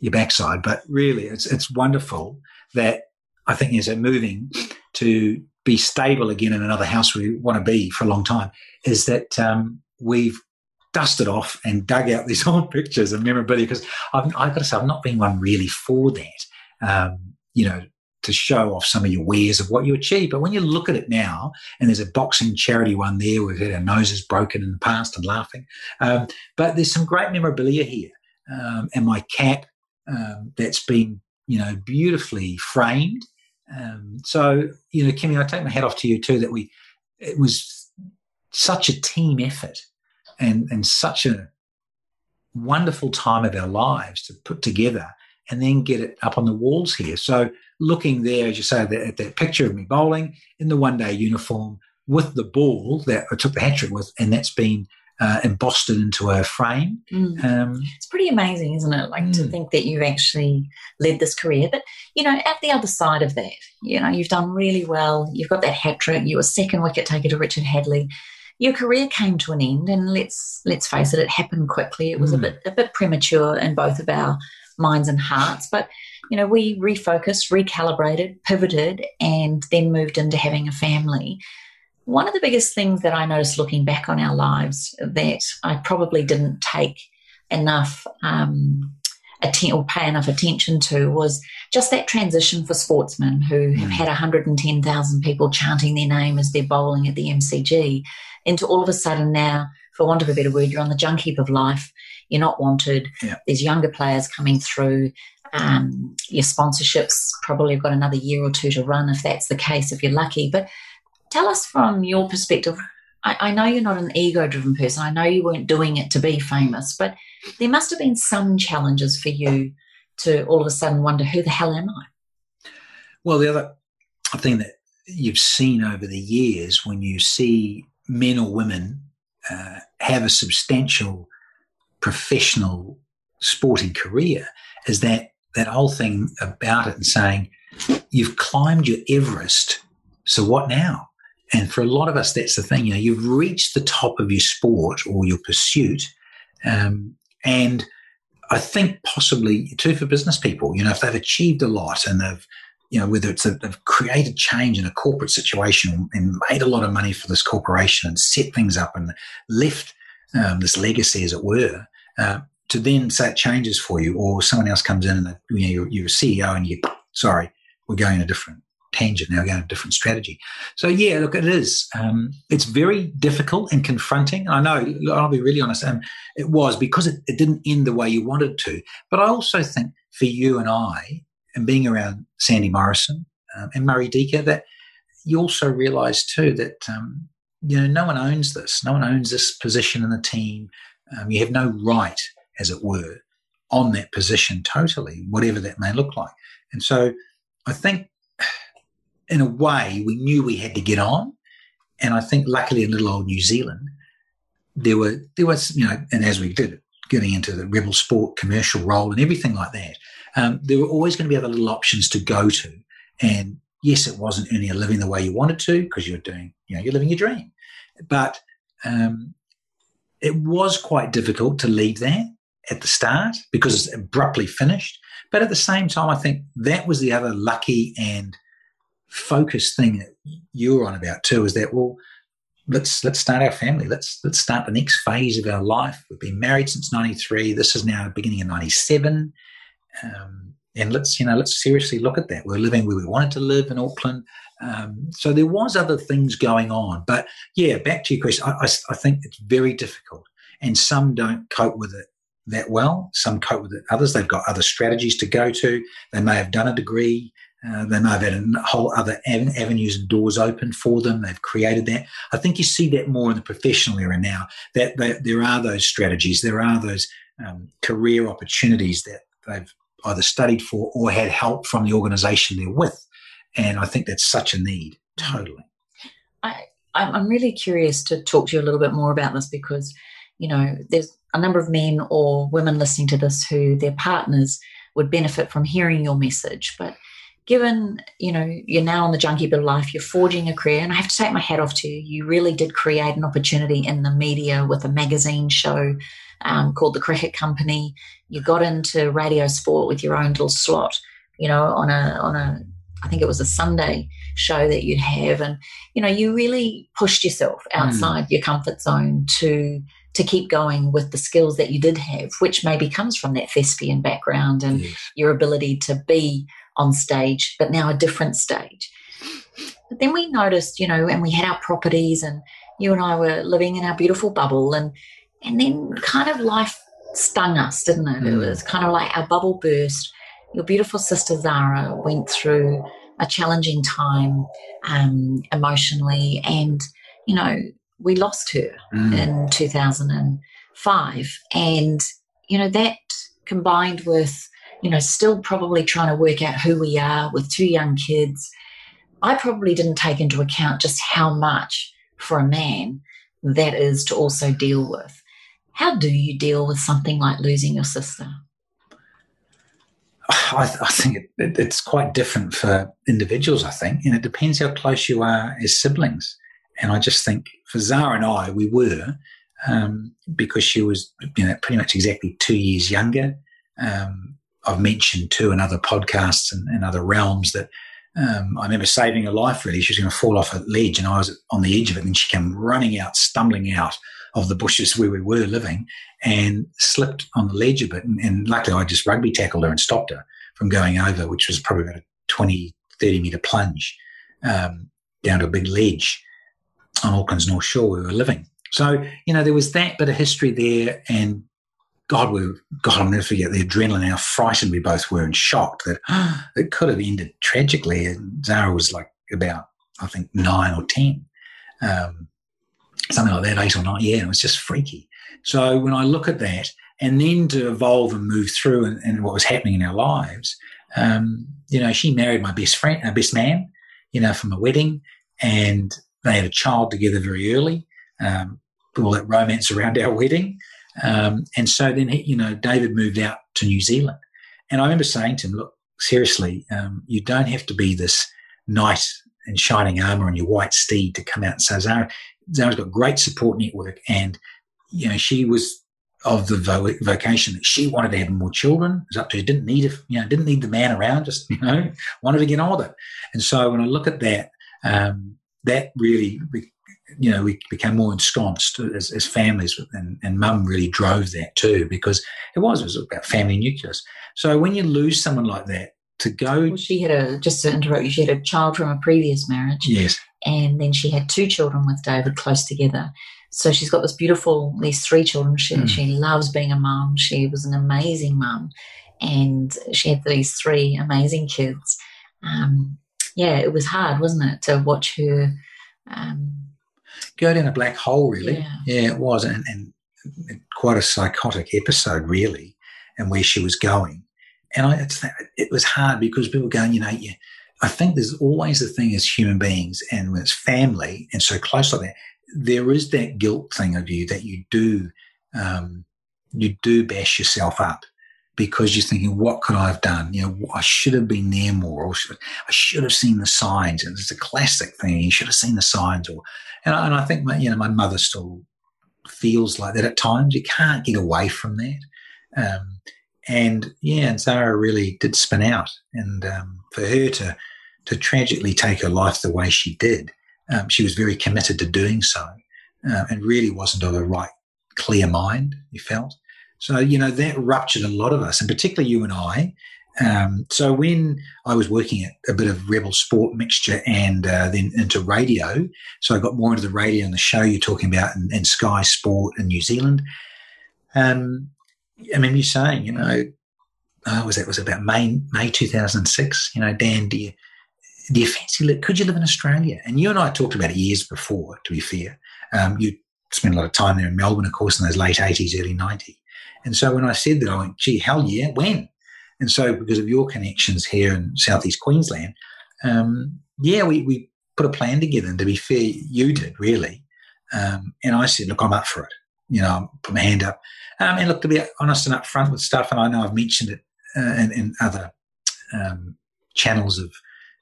your backside, but really, it's it's wonderful that I think is a moving to be stable again in another house we want to be for a long time. Is that um, we've dusted off and dug out these old pictures and memorabilia because I've, I've, got to say I've not been one really for that. Um, you know, to show off some of your wares of what you achieve. But when you look at it now, and there's a boxing charity one there, we've had our noses broken in the past and laughing. Um, but there's some great memorabilia here. Um, and my cap um, that's been, you know, beautifully framed. Um, so, you know, Kimmy, I take my hat off to you too that we, it was such a team effort and, and such a wonderful time of our lives to put together and then get it up on the walls here. So looking there, as you say, at that picture of me bowling in the one day uniform with the ball that I took the hat trick with, and that's been uh, embossed into a frame. Mm. Um, it's pretty amazing, isn't it? Like mm. to think that you've actually led this career. But, you know, at the other side of that, you know, you've done really well. You've got that hat trick. You were second wicket taker to Richard Hadlee. Your career came to an end, and let's let's face it, it happened quickly. It was mm. a bit a bit premature in both of our minds and hearts. But, you know, we refocused, recalibrated, pivoted, and then moved into having a family. One of the biggest things that I noticed looking back on our lives that I probably didn't take enough um, atten- or pay enough attention to was just that transition for sportsmen who have had 110,000 people chanting their name as they're bowling at the MCG into all of a sudden now, for want of a better word, you're on the junk heap of life you're not wanted. Yeah. There's younger players coming through. Um, your sponsorships probably have got another year or two to run if that's the case, if you're lucky. But tell us from your perspective. I, I know you're not an ego driven person. I know you weren't doing it to be famous, but there must have been some challenges for you to all of a sudden wonder who the hell am I? Well, the other thing that you've seen over the years when you see men or women uh, have a substantial professional sporting career is that that whole thing about it and saying you've climbed your Everest, so what now? And for a lot of us, that's the thing. You know, you've reached the top of your sport or your pursuit, um, and I think possibly too for business people. You know, if they've achieved a lot and they've you know, whether it's a, they've created change in a corporate situation and made a lot of money for this corporation and set things up and left um, this legacy, as it were, uh, to then it changes for you, or someone else comes in and you know, you're, you're, a CEO and you, sorry, we're going a different tangent now, we're going a different strategy. So yeah, look, it is. Um, it's very difficult and confronting. I know. I'll be really honest. Um, it was because it, it didn't end the way you wanted to. But I also think for you and I, and being around Sandy Morrison um, and Murray Deaker, that you also realise too that um, you know no one owns this. No one owns this position in the team. Um, you have no right, as it were, on that position totally, whatever that may look like. And so I think in a way we knew we had to get on. And I think luckily in little old New Zealand, there were there was, you know, and as we did getting into the rebel sport commercial role and everything like that, um, there were always going to be other little options to go to. And yes, it wasn't earning a living the way you wanted to because you're doing, you know, you're living your dream. But um, it was quite difficult to leave that at the start because it's abruptly finished. But at the same time, I think that was the other lucky and focused thing that you were on about too, is that well, let's let's start our family. Let's let's start the next phase of our life. We've been married since '93. This is now beginning of '97, um, and let's you know let's seriously look at that. We're living where we wanted to live in Auckland. Um, so there was other things going on, but yeah, back to your question. I, I, I think it's very difficult, and some don't cope with it that well. Some cope with it. Others, they've got other strategies to go to. They may have done a degree. Uh, they may have had a whole other av- avenues and doors open for them. They've created that. I think you see that more in the professional area now. That, that there are those strategies. There are those um, career opportunities that they've either studied for or had help from the organisation they're with. And I think that's such a need. Totally. I, I'm really curious to talk to you a little bit more about this because, you know, there's a number of men or women listening to this who their partners would benefit from hearing your message. But given, you know, you're now on the junkie bit of life, you're forging a career, and I have to take my hat off to you. You really did create an opportunity in the media with a magazine show um, called The Cricket Company. You got into radio sport with your own little slot, you know, on a on a I think it was a Sunday show that you'd have, and you know, you really pushed yourself hmm. outside mm. your comfort zone to to keep going with the skills that you did have, which maybe comes from that thespian background and yes. your ability to be on stage, but now a different stage. But then we noticed, you know, and we had our properties and you and I were living in our beautiful bubble and and then kind of life stung us, didn't it? Mm. It was kind of like our bubble burst. Your beautiful sister Zara went through a challenging time um, emotionally and you know we lost her mm. in 2005. And, you know, that combined with, you know, still probably trying to work out who we are with two young kids, I probably didn't take into account just how much for a man that is to also deal with. How do you deal with something like losing your sister? I, I think it, it, it's quite different for individuals, I think, and it depends how close you are as siblings. And I just think for Zara and I, we were um, because she was you know pretty much exactly two years younger. Um, I've mentioned too in other podcasts and, and other realms that um, I remember saving her life. Really, she was going to fall off a ledge, and I was on the edge of it, and she came running out, stumbling out of the bushes where we were living, and slipped on the ledge a bit. And, and luckily, I just rugby tackled her and stopped her from going over, which was probably about a 20, 30 meter plunge um, down to a big ledge on Auckland's North Shore where we were living. So, you know, there was that bit of history there and God, we God, I'll never forget the adrenaline, how frightened we both were and shocked that it could have ended tragically. And Zara was like about, I think, nine or 10, um, something like that, eight or nine. Yeah, it was just freaky. So when I look at that and then to evolve and move through and, and what was happening in our lives, um, you know, she married my best friend, our best man, you know, from a wedding. And they had a child together very early, um, all that romance around our wedding. Um, and so then, he, you know, David moved out to New Zealand. And I remember saying to him, look, seriously, um, you don't have to be this knight in shining armor on your white steed to come out and say, Zara's got great support network. And, you know, she was of the vo- vocation that she wanted to have more children. It was up to her. Didn't need, a, you know, didn't need the man around, just, you know, wanted to get on with it. And so when I look at that, um, that really, you know, we became more ensconced as, as families, and, and mum really drove that too because it was, it was about family nucleus. So when you lose someone like that, to go. Well, she had a just to interrupt you. She had a child from a previous marriage, yes, and then she had two children with David close together. So she's got this beautiful, these three children. She, Mm. she loves being a mum. She was an amazing mum. And she had these three amazing kids. Um, yeah, it was hard, wasn't it, to watch her. Um, go down a black hole, really. Yeah. it was, and, and quite a psychotic episode, really, and where she was going. And I, it was hard because people going, you know, yeah, I think there's always the thing as human beings, and when it's family and so close like that, there is that guilt thing of you that you do, um, you do bash yourself up because you're thinking, what could I have done? You know, I should have been there more, or I should have seen the signs. And it's a classic thing. You should have seen the signs, or and I, and I think my, you know my mother still feels like that at times. You can't get away from that. Um, and yeah, and Zara really did spin out, and um, for her to to tragically take her life the way she did, um, she was very committed to doing so, uh, and really wasn't of a right clear mind. You felt so, you know, that ruptured a lot of us, and particularly you and I. Um, so when I was working at a bit of rebel sport mixture and uh, then into radio, so I got more into the radio and the show you're talking about and, and Sky Sport in New Zealand. Um, I mean, you're saying, you know, oh, was that was about May May 2006. You know, Dan, do you do you fancy could you live in Australia? And you and I talked about it years before. To be fair, um, you spent a lot of time there in Melbourne, of course, in those late 80s, early 90s. And so when I said that, I went, gee, hell yeah, when? And so because of your connections here in southeast Queensland, um, yeah, we, we put a plan together. And to be fair, you did really. Um, and I said, look, I'm up for it. You know, I put my hand up. Um, and look, to be honest and upfront with stuff, and I know I've mentioned it uh, in, in other um, channels of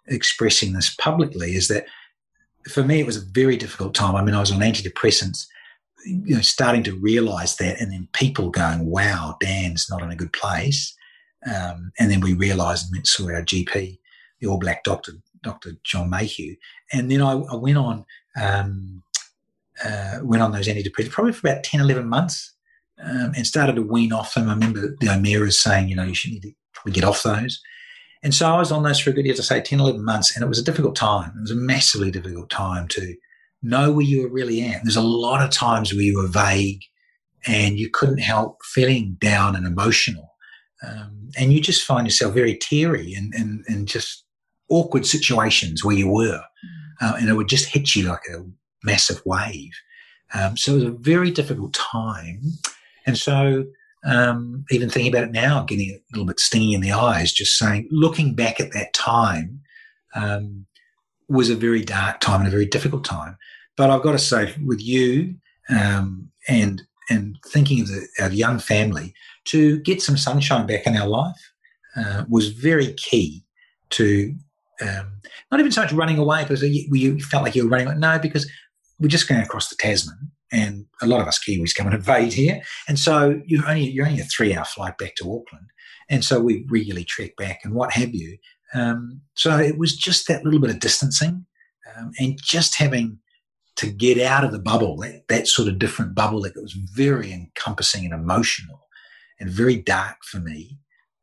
expressing this publicly, is that for me, it was a very difficult time. I mean, I was on antidepressants you know, starting to realize that, and then people going, "Wow, Dan's not in a good place." Um, and then we realised and saw our GP, the All Black doctor, Doctor John Mayhew, and then I, I went on um, uh, went on those antidepressants probably for about 10, 11 months, um, and started to wean off them. I remember the O'Meara's saying, you know, you should need to probably get off those. And so I was on those for a good, as I say, 10, 11 months, and it was a difficult time. It was a massively difficult time to know where you were really at. There's a lot of times where you were vague and you couldn't help feeling down and emotional. Um, and you just find yourself very teary and, and, and just awkward situations where you were. Uh, and it would just hit you like a massive wave. Um, so it was a very difficult time. And so, um, even thinking about it now, getting a little bit stingy in the eyes, just saying, looking back at that time, um, was a very dark time and a very difficult time. But I've got to say, with you um, and and thinking of the our young family, to get some sunshine back in our life uh, was very key to um, not even so much running away because you, you felt like you were running away. No, because we're just going across the Tasman, and a lot of us Kiwis come and invade here, and so you're only you're only a three hour flight back to Auckland, and so we regularly trek back and what have you. Um, so it was just that little bit of distancing, um, and just having to get out of the bubble, that, that sort of different bubble that was very encompassing and emotional, and very dark for me.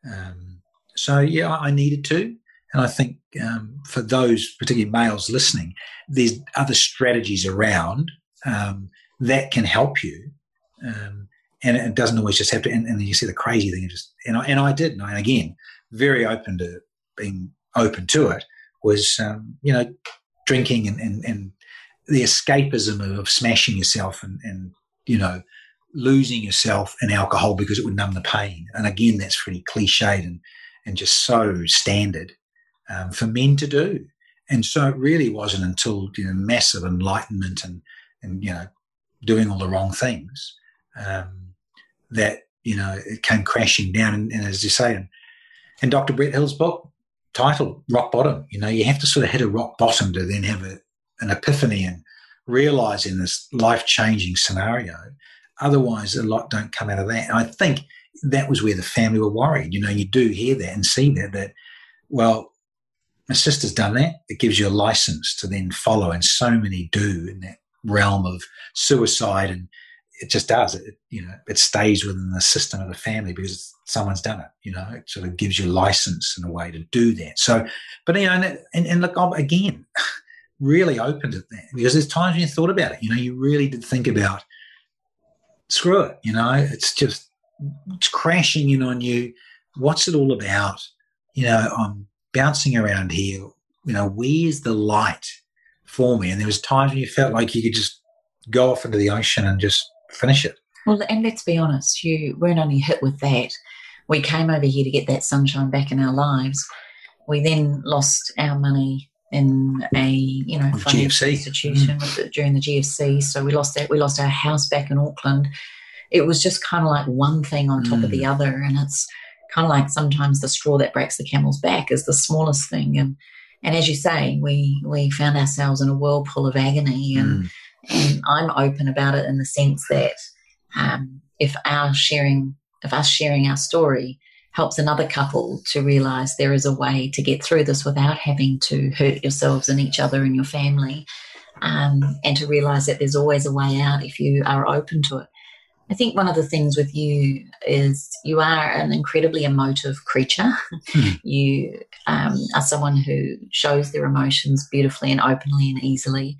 Um, so yeah, I needed to. And I think um, for those, particularly males listening, there's other strategies around um, that can help you. Um, and it doesn't always just have to, and, and then you see the crazy thing, just, and I, and I did, and again, very open to being open to it, was, um, you know, drinking and, and, and the escapism of, of smashing yourself and, and, you know, losing yourself in alcohol because it would numb the pain. And again, that's pretty cliched and, and just so standard um, for men to do. And so it really wasn't until you know massive enlightenment and and you know doing all the wrong things um, that you know it came crashing down. And, and as you say, and, and Dr. Brett Hill's book titled "Rock Bottom," you know, you have to sort of hit a rock bottom to then have a, an epiphany and realize in this life changing scenario. Otherwise, a lot don't come out of that. And I think that was where the family were worried. You know, you do hear that and see that that well my sister's done that. It gives you a license to then follow, and so many do in that realm of suicide and it just does. It, you know, it stays within the system of the family because someone's done it. You know, it sort of gives you license in a way to do that. So, but you know, and, and look, I'm, again, really open to that because there's times when you thought about it. You know, you really did think about, screw it. You know, it's just it's crashing in on you. What's it all about? You know, I'm bouncing around here. You know, where's the light for me? And there was times when you felt like you could just go off into the ocean and just finish it. Well, and let's be honest, you weren't only hit with that. We came over here to get that sunshine back in our lives. We then lost our money in a you know financial GFC. institution mm. the, during the GFC. So we lost that. We lost our house back in Auckland. It was just kind of like one thing on top mm. of the mm. other, and it's kind of like sometimes the straw that breaks the camel's back is the smallest thing. And and as you say, we we found ourselves in a whirlpool of agony and. Mm and I'm open about it in the sense that um, if our sharing, if us sharing our story helps another couple to realize there is a way to get through this without having to hurt yourselves and each other and your family, um, and to realize that there's always a way out if you are open to it. I think one of the things with you is you are an incredibly emotive creature. Mm. You um, are someone who shows their emotions beautifully and openly and easily.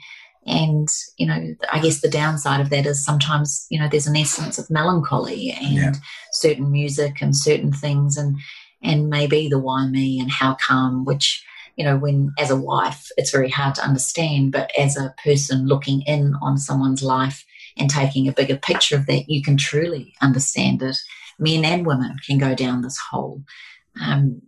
And, you know, I guess the downside of that is sometimes, you know, there's an essence of melancholy and yeah. certain music and certain things and and maybe the why me and how come, which, you know, when as a wife it's very hard to understand, but as a person looking in on someone's life and taking a bigger picture of that, you can truly understand it. Men and women can go down this hole. Um,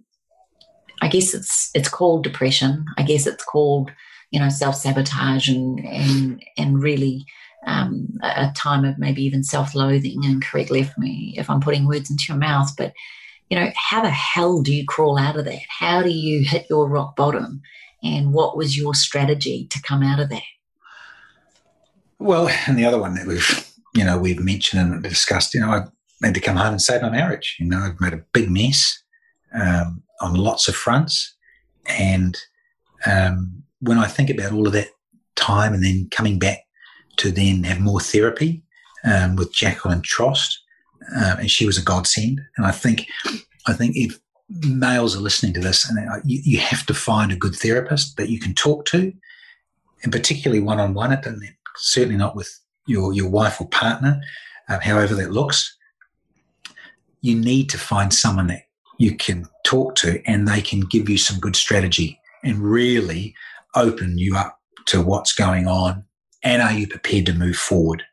I guess it's it's called depression. I guess it's called you know, self sabotage and, and, and really um, a time of maybe even self loathing. And correct left me if I'm putting words into your mouth, but you know, how the hell do you crawl out of that? How do you hit your rock bottom? And what was your strategy to come out of that? Well, and the other one that we've, you know, we've mentioned and discussed, you know, I had to come home and save my marriage. You know, I've made a big mess um, on lots of fronts. And um, when I think about all of that time and then coming back to then have more therapy um, with Jacqueline Trost, um, and she was a godsend. And I think, I think if males are listening to this, and uh, you, you, have to find a good therapist that you can talk to, and particularly one on one. at It certainly not with your your wife or partner, uh, however that looks. You need to find someone that you can talk to, and they can give you some good strategy and really open you up to what's going on? And are you prepared to move forward?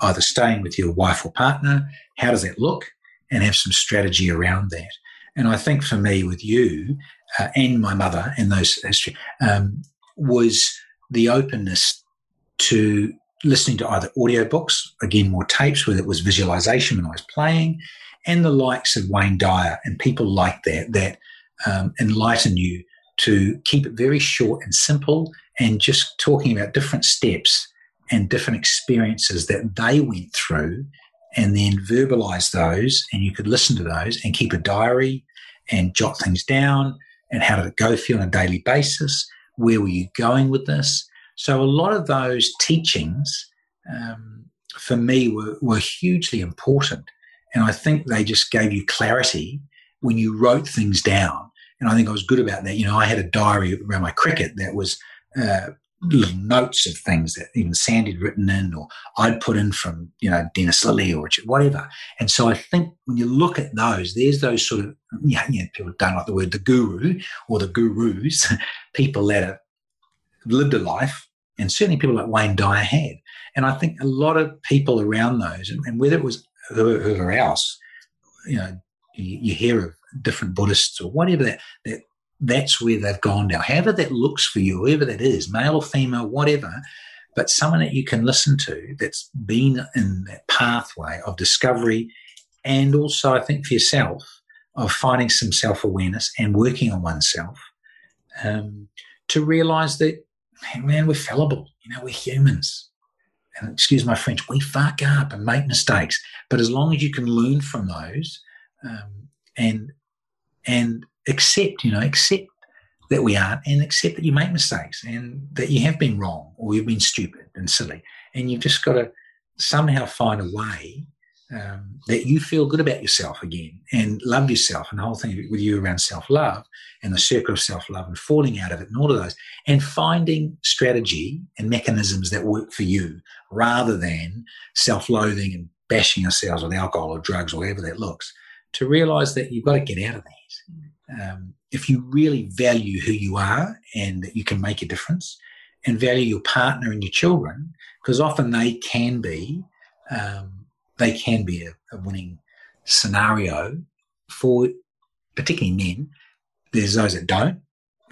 Either staying with your wife or partner, how does that look? And have some strategy around that. And I think for me, with you uh, and my mother and those history, um, was the openness to listening to either audiobooks, again, more tapes, whether it was visualization when I was playing, and the likes of Wayne Dyer and people like that, that um, enlighten you to keep it very short and simple and just talking about different steps and different experiences that they went through and then verbalize those and you could listen to those and keep a diary and jot things down and how did it go for you on a daily basis? Where were you going with this so a lot of those teachings um, for me were, were hugely important and i think they just gave you clarity when you wrote things down and I think I was good about that. You know, I had a diary around my cricket that was uh, little notes of things that even Sandy had written in, or I'd put in from you know Dennis Lillee or whatever. And so I think when you look at those, there's those sort of yeah, you know, people don't like the word the guru or the gurus, people that have lived a life, and certainly people like Wayne Dyer had. And I think a lot of people around those, and, and whether it was whoever else, you know, you, you hear of different Buddhists or whatever that, that that's where they've gone now. However that looks for you, whoever that is, male or female, whatever, but someone that you can listen to that's been in that pathway of discovery and also I think for yourself of finding some self awareness and working on oneself um, to realize that, man, we're fallible. You know, we're humans. And excuse my French, we fuck up and make mistakes. But as long as you can learn from those um, and and accept, you know, accept that we aren't and accept that you make mistakes and that you have been wrong or you've been stupid and silly. And you've just got to somehow find a way um, that you feel good about yourself again and love yourself and the whole thing with you around self love and the circle of self love and falling out of it and all of those and finding strategy and mechanisms that work for you rather than self loathing and bashing ourselves with alcohol or drugs or whatever that looks to realize that you've got to get out of these. Um, if you really value who you are and that you can make a difference and value your partner and your children, because often they can be um, they can be a, a winning scenario for particularly men. There's those that don't,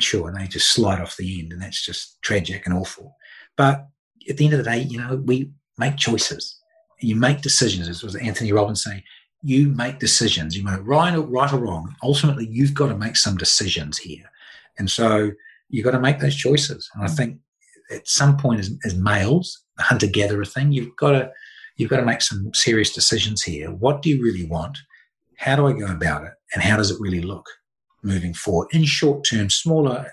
sure, and they just slide off the end, and that's just tragic and awful. But at the end of the day, you know, we make choices. You make decisions, as was Anthony Robbins saying. You make decisions. You know, right or, right or wrong. Ultimately, you've got to make some decisions here, and so you've got to make those choices. And I mm. think at some point, as, as males, the hunter-gatherer thing, you've got to you've got to make some serious decisions here. What do you really want? How do I go about it? And how does it really look moving forward in short term, smaller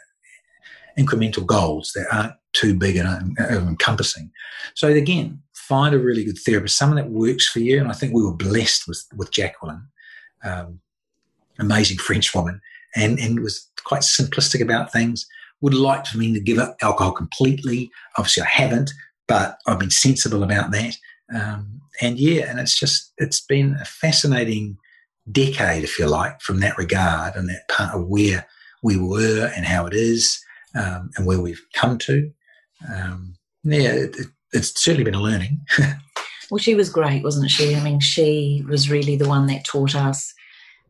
incremental goals that aren't too big and encompassing? So again, find a really good therapist, someone that works for you. And I think we were blessed with, with Jacqueline, um, amazing French woman, and, and was quite simplistic about things. Would like for me to give up alcohol completely. Obviously, I haven't, but I've been sensible about that. Um, and yeah, and it's just, it's been a fascinating decade, if you like, from that regard and that part of where we were and how it is um, and where we've come to. Um, yeah, it, it, it's certainly been a learning. well, she was great, wasn't she? I mean, she was really the one that taught us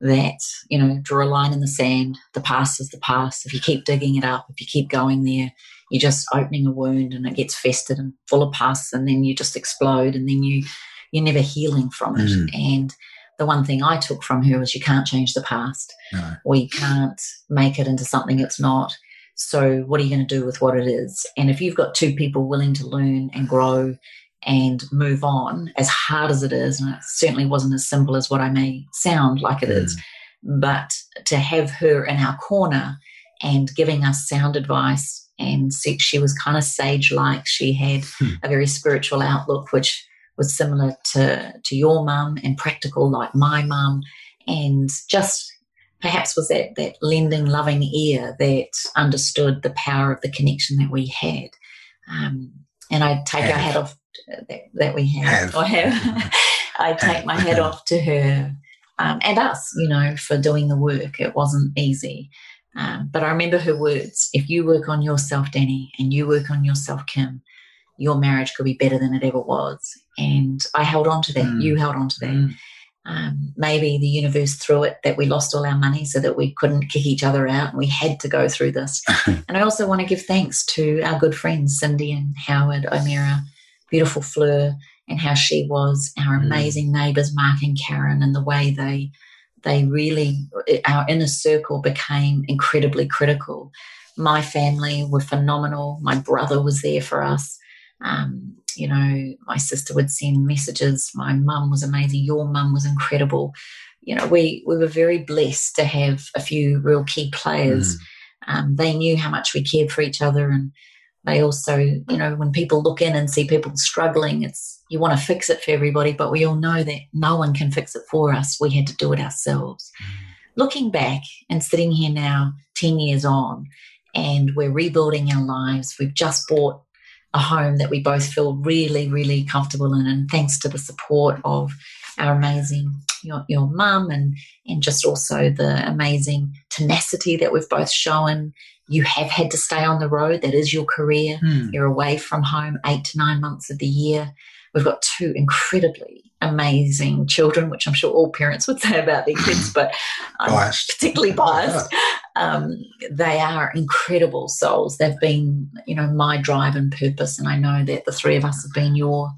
that, you know, draw a line in the sand. The past is the past. If you keep digging it up, if you keep going there, you're just opening a wound and it gets festered and full of pus and then you just explode and then you you're never healing from it mm. and the one thing I took from her was you can't change the past no. or you can't make it into something it's not. So what are you going to do with what it is? And if you've got two people willing to learn and grow and move on, as hard as it is, and it certainly wasn't as simple as what I may sound like it mm. is, but to have her in our corner and giving us sound advice and she was kind of sage like. She had hmm. a very spiritual outlook, which was similar to, to your mum and practical like my mum, and just perhaps was that, that lending, loving ear that understood the power of the connection that we had. Um, and I take have. our hat off that, that we have. have. I have. I take my hat off to her um, and us, you know, for doing the work. It wasn't easy. Um, but I remember her words if you work on yourself, Danny, and you work on yourself, Kim, your marriage could be better than it ever was. And I held on to that. Mm. You held on to that. Mm. Um, maybe the universe threw it that we lost all our money so that we couldn't kick each other out and we had to go through this. and I also want to give thanks to our good friends, Cindy and Howard, O'Meara, beautiful Fleur, and how she was, our mm. amazing neighbours, Mark and Karen, and the way they they really, our inner circle became incredibly critical. My family were phenomenal. My brother was there for us. Um, you know, my sister would send messages. My mum was amazing. Your mum was incredible. You know, we, we were very blessed to have a few real key players. Mm. Um, they knew how much we cared for each other and they also, you know, when people look in and see people struggling, it's you want to fix it for everybody, but we all know that no one can fix it for us. We had to do it ourselves. Mm. Looking back and sitting here now, 10 years on, and we're rebuilding our lives, we've just bought a home that we both feel really, really comfortable in. And thanks to the support of our amazing your, your mum and and just also the amazing tenacity that we've both shown you have had to stay on the road. That is your career. Mm. You're away from home eight to nine months of the year. We've got two incredibly amazing children, which I'm sure all parents would say about their kids, but I'm biased. particularly biased. Um, they are incredible souls. They've been, you know, my drive and purpose, and I know that the three of us have been your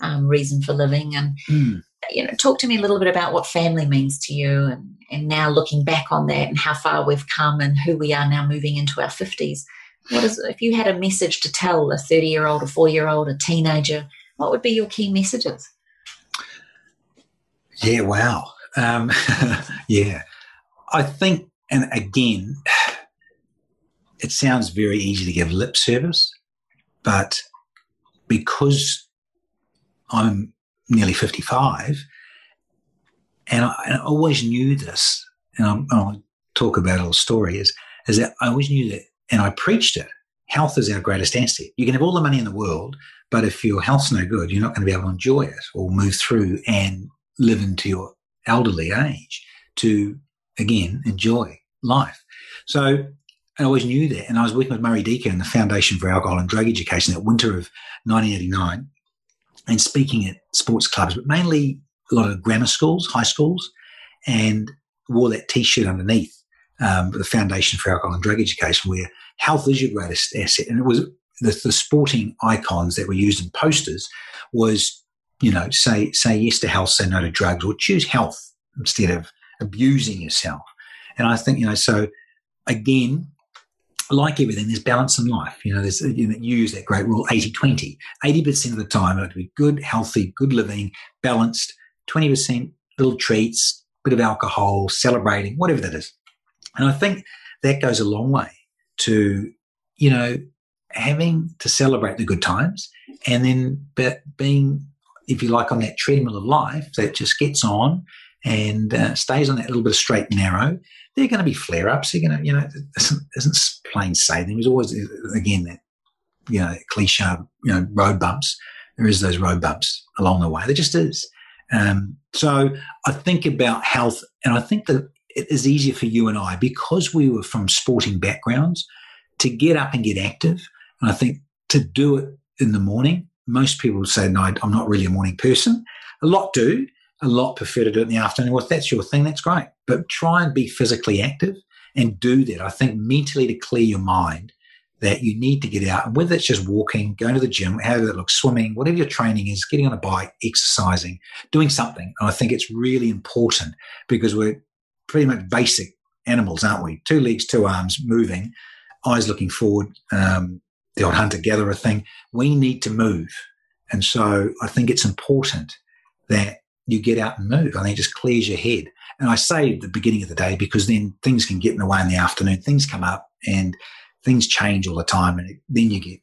um, reason for living. And mm you know, talk to me a little bit about what family means to you and, and now looking back on that and how far we've come and who we are now moving into our 50s. What is, if you had a message to tell a 30 year old, a four year old, a teenager, what would be your key messages? Yeah, wow. Um, yeah. I think, and again, it sounds very easy to give lip service, but because I'm nearly 55. And I, and I always knew this, and I'm, I'll talk about a little story, is, is that I always knew that, and I preached it. Health is our greatest asset. You can have all the money in the world, but if your health's no good, you're not going to be able to enjoy it or move through and live into your elderly age to, again, enjoy life. So I always knew that. And I was working with Murray Deaker in the Foundation for Alcohol and Drug Education that winter of 1989 and speaking at sports clubs, but mainly a lot of grammar schools, high schools, and wore that T-shirt underneath um, the Foundation for Alcohol and Drug Education, where health is your greatest asset. And it was the, the sporting icons that were used in posters was, you know, say say yes to health, say no to drugs, or choose health instead of abusing yourself. And I think you know, so again, like everything, there's balance in life. You know, there's you, know, you use that great rule 80 20. 80% of the time, it would be good, healthy, good living, balanced. 20% little treats, bit of alcohol, celebrating, whatever that is. And I think that goes a long way to, you know, having to celebrate the good times and then but being, if you like, on that treadmill of life that just gets on and uh, stays on that little bit of straight and narrow they're going to be flare ups. They're going to, you know, isn't, isn't plain sailing. There's always, again, that, you know, cliche, you know, road bumps. There is those road bumps along the way. There just is. Um, so I think about health, and I think that it is easier for you and I because we were from sporting backgrounds to get up and get active. And I think to do it in the morning, most people say, no, I'm not really a morning person. A lot do, a lot prefer to do it in the afternoon. Well, if that's your thing, that's great. But try and be physically active and do that. I think mentally to clear your mind that you need to get out. And whether it's just walking, going to the gym, however it looks, swimming, whatever your training is, getting on a bike, exercising, doing something. And I think it's really important because we're pretty much basic animals, aren't we? Two legs, two arms, moving, eyes looking forward, um, the old hunter gatherer thing. We need to move. And so I think it's important that you get out and move. I think it just clears your head. And I say the beginning of the day because then things can get in the way in the afternoon. Things come up and things change all the time. And then you get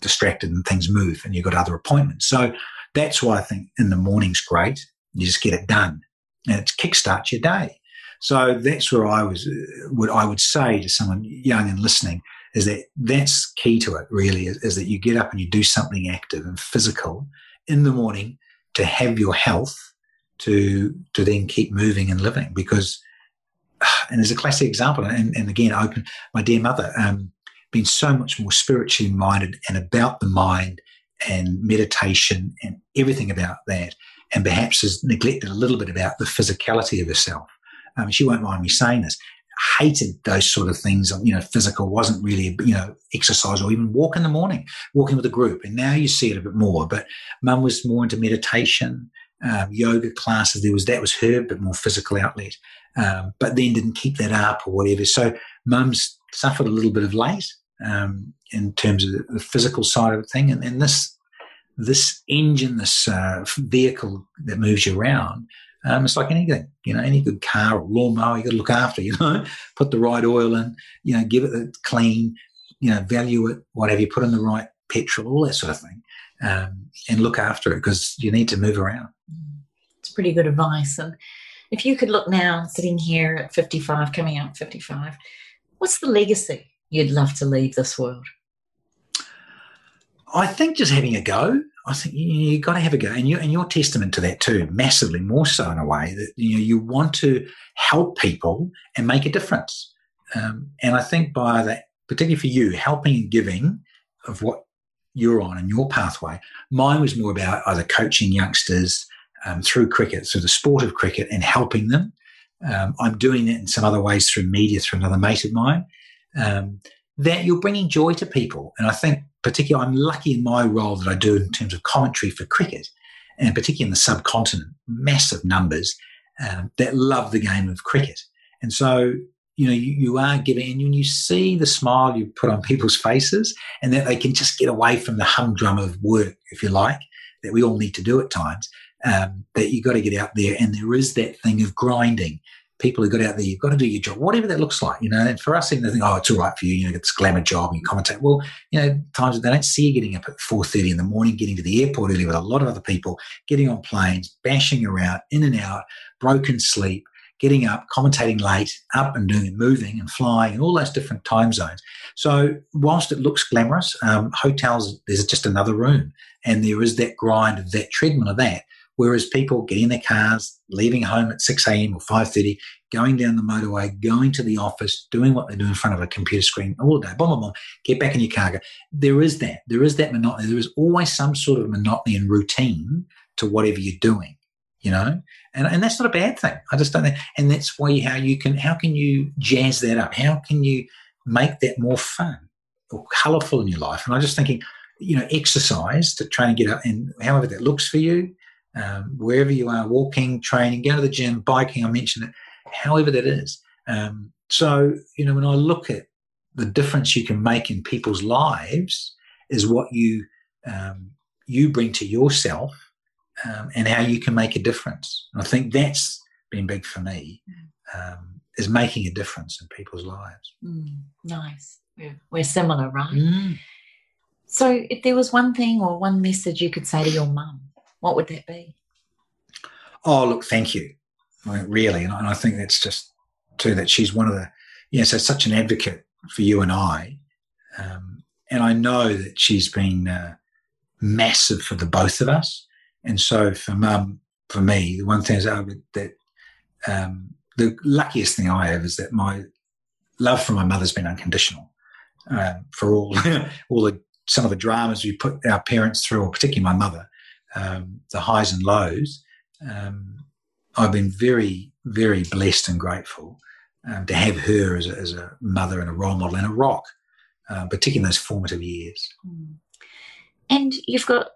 distracted and things move and you've got other appointments. So that's why I think in the morning's great. You just get it done and it kickstarts your day. So that's where I was, uh, what I would say to someone young and listening is that that's key to it really is, is that you get up and you do something active and physical in the morning to have your health to to then keep moving and living because and there's a classic example and, and again open my dear mother um, been so much more spiritually minded and about the mind and meditation and everything about that and perhaps has neglected a little bit about the physicality of herself. Um, she won't mind me saying this hated those sort of things you know physical wasn't really you know exercise or even walk in the morning walking with a group and now you see it a bit more but mum was more into meditation um, yoga classes. There was that was her bit more physical outlet, um, but then didn't keep that up or whatever. So mum's suffered a little bit of late um, in terms of the physical side of the thing, and, and this this engine, this uh, vehicle that moves you around. Um, it's like anything, you know, any good car or lawnmower, you got to look after, you know, put the right oil in, you know, give it a clean, you know, value it, whatever you put in the right petrol, all that sort of thing um, and look after it because you need to move around. It's pretty good advice. And if you could look now, sitting here at 55, coming out 55, what's the legacy you'd love to leave this world? I think just having a go. I think you, have got to have a go, and you and you're testament to that too, massively more so in a way that you know you want to help people and make a difference. Um, and I think by that, particularly for you, helping and giving of what you're on and your pathway. Mine was more about either coaching youngsters um, through cricket, through the sport of cricket, and helping them. Um, I'm doing it in some other ways through media, through another mate of mine. Um, that you're bringing joy to people, and I think particularly I'm lucky in my role that I do in terms of commentary for cricket, and particularly in the subcontinent, massive numbers um, that love the game of cricket, and so you know, you, you are giving, and you see the smile you put on people's faces, and that they can just get away from the humdrum of work, if you like, that we all need to do at times. Um, that you got to get out there, and there is that thing of grinding. People who got out there, you've got to do your job, whatever that looks like, you know. And for us, even to think, oh, it's all right for you, you know, this glamour job you commentate. Well, you know, times they don't see you getting up at four thirty in the morning, getting to the airport early with a lot of other people, getting on planes, bashing around, in and out, broken sleep, getting up, commentating late, up and doing moving and flying and all those different time zones. So whilst it looks glamorous, um, hotels there's just another room, and there is that grind of that treadmill of that. Whereas people get in their cars, leaving home at 6 a.m. or 5.30, going down the motorway, going to the office, doing what they do in front of a computer screen all day, boom, boom, boom, get back in your car. Go. There is that. There is that monotony. There is always some sort of monotony and routine to whatever you're doing, you know? And, and that's not a bad thing. I just don't think, and that's why how you can, how can you jazz that up? How can you make that more fun or colourful in your life? And I'm just thinking, you know, exercise to try and get up and however that looks for you, um, wherever you are, walking, training, going to the gym, biking, I mentioned it, however that is. Um, so, you know, when I look at the difference you can make in people's lives is what you, um, you bring to yourself um, and how you can make a difference. And I think that's been big for me, um, is making a difference in people's lives. Mm, nice. We're, we're similar, right? Mm. So, if there was one thing or one message you could say to your mum, what would that be? Oh, look, thank you. I mean, really. And I think that's just too that she's one of the, yeah, so such an advocate for you and I. Um, and I know that she's been uh, massive for the both of us. And so for mum, for me, the one thing is that um, the luckiest thing I have is that my love for my mother's been unconditional. Um, for all all the some of the dramas we put our parents through, or particularly my mother, um, the highs and lows, um, I've been very, very blessed and grateful um, to have her as a, as a, mother and a role model and a rock, uh, particularly in those formative years. Hmm. And you've got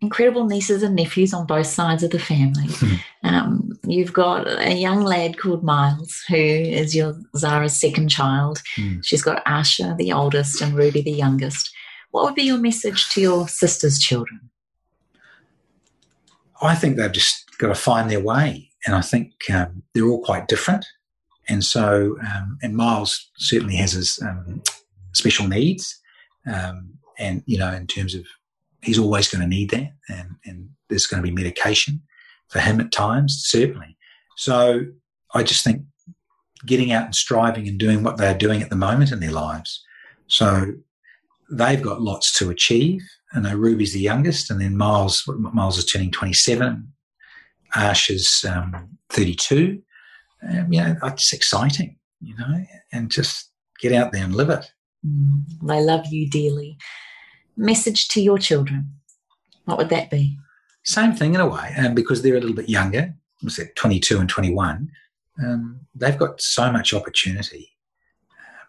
incredible nieces and nephews on both sides of the family. Um, you've got a young lad called Miles, who is your Zara's second child. Mm. She's got Asha, the oldest, and Ruby, the youngest. What would be your message to your sister's children? I think they've just got to find their way. And I think um, they're all quite different. And so, um, and Miles certainly has his um, special needs. Um, and, you know, in terms of he's always going to need that. And, and there's going to be medication for him at times, certainly. So I just think getting out and striving and doing what they're doing at the moment in their lives. So they've got lots to achieve. I know Ruby's the youngest, and then Miles Miles is turning 27. Ash is um, 32. Um, you know, it's exciting, you know, and just get out there and live it. Mm, I love you dearly. Message to your children. What would that be? Same thing in a way, um, because they're a little bit younger, was it 22 and 21, um, they've got so much opportunity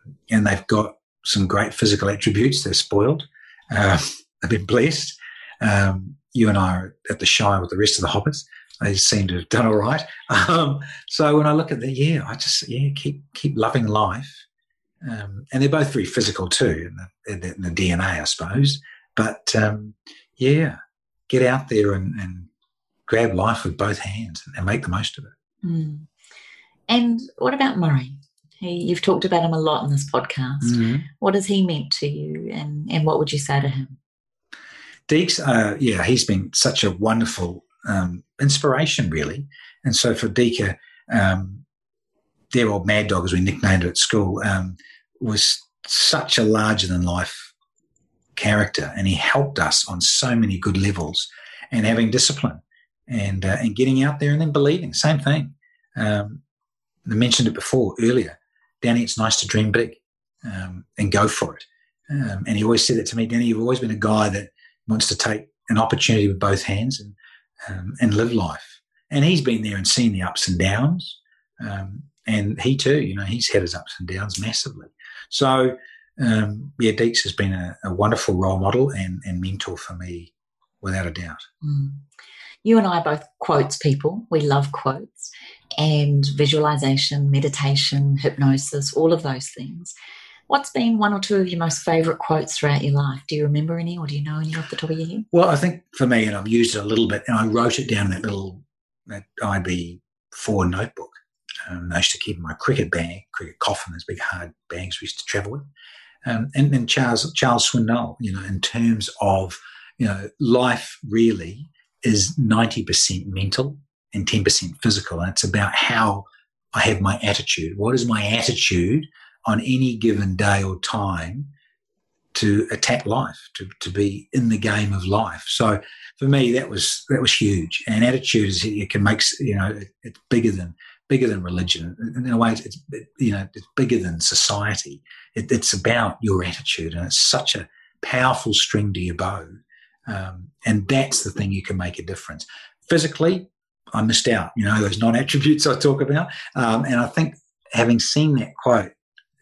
um, and they've got some great physical attributes. They're spoiled. Uh, they've been blessed. Um, you and I are at the Shire with the rest of the hoppers. They seem to have done all right. Um, so when I look at the yeah, I just yeah keep keep loving life. Um, and they're both very physical too, in the, in the, in the DNA, I suppose. But um, yeah, get out there and, and, grab life with both hands and make the most of it. Mm. And what about Murray? He, you've talked about him a lot in this podcast. Mm-hmm. What has he meant to you, and, and what would you say to him? Deeks, uh, yeah, he's been such a wonderful um, inspiration, really. And so for Deaker, um, their old mad dog, as we nicknamed it at school, um, was such a larger than life character, and he helped us on so many good levels, and having discipline, and uh, and getting out there, and then believing. Same thing. Um, I mentioned it before earlier. Danny, it's nice to dream big um, and go for it. Um, and he always said that to me, Danny, you've always been a guy that wants to take an opportunity with both hands and um, and live life. And he's been there and seen the ups and downs. Um, and he too, you know, he's had his ups and downs massively. So, um, yeah, Deeks has been a, a, wonderful role model and, and mentor for me without a doubt. Mm. You and I both quotes people. We love quotes and visualization, meditation, hypnosis, all of those things. What's been one or two of your most favourite quotes throughout your life? Do you remember any or do you know any off the top of your head? Well, I think for me, and I've used it a little bit, and I wrote it down in that little that IB4 notebook. Um, I used to keep my cricket bag, cricket coffin, those big hard bags we used to travel with. Um, and Charles Charles Swindoll, you know, in terms of you know life really is ninety percent mental and ten percent physical, and it's about how I have my attitude. What is my attitude on any given day or time to attack life, to, to be in the game of life. So for me, that was that was huge. And attitude is it can make you know it, it's bigger than bigger than religion. In a way, it's, you know it's bigger than society. It, it's about your attitude, and it's such a powerful string to your bow. Um, and that's the thing you can make a difference. Physically, I missed out. You know those non-attributes I talk about, um, and I think having seen that quote,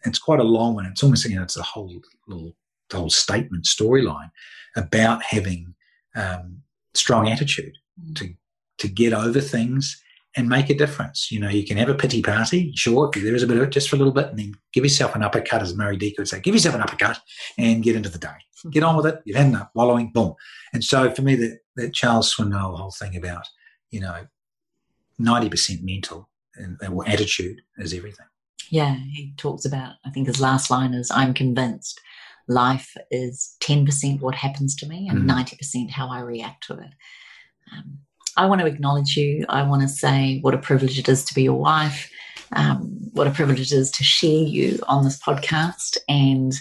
it's quite a long one. It's almost you know it's a whole little the whole statement storyline about having um, strong attitude mm. to to get over things and make a difference. You know, you can have a pity party, sure, there is a bit of it just for a little bit, and then give yourself an uppercut, as Murray Deek would say, give yourself an uppercut and get into the day. Hmm. Get on with it. You've had enough wallowing, boom. And so for me, that, that Charles Swindoll whole thing about, you know, 90% mental and, and attitude is everything. Yeah, he talks about, I think his last line is, I'm convinced life is 10% what happens to me and mm. 90% how I react to it. Um, I want to acknowledge you. I want to say what a privilege it is to be your wife, um, what a privilege it is to share you on this podcast, and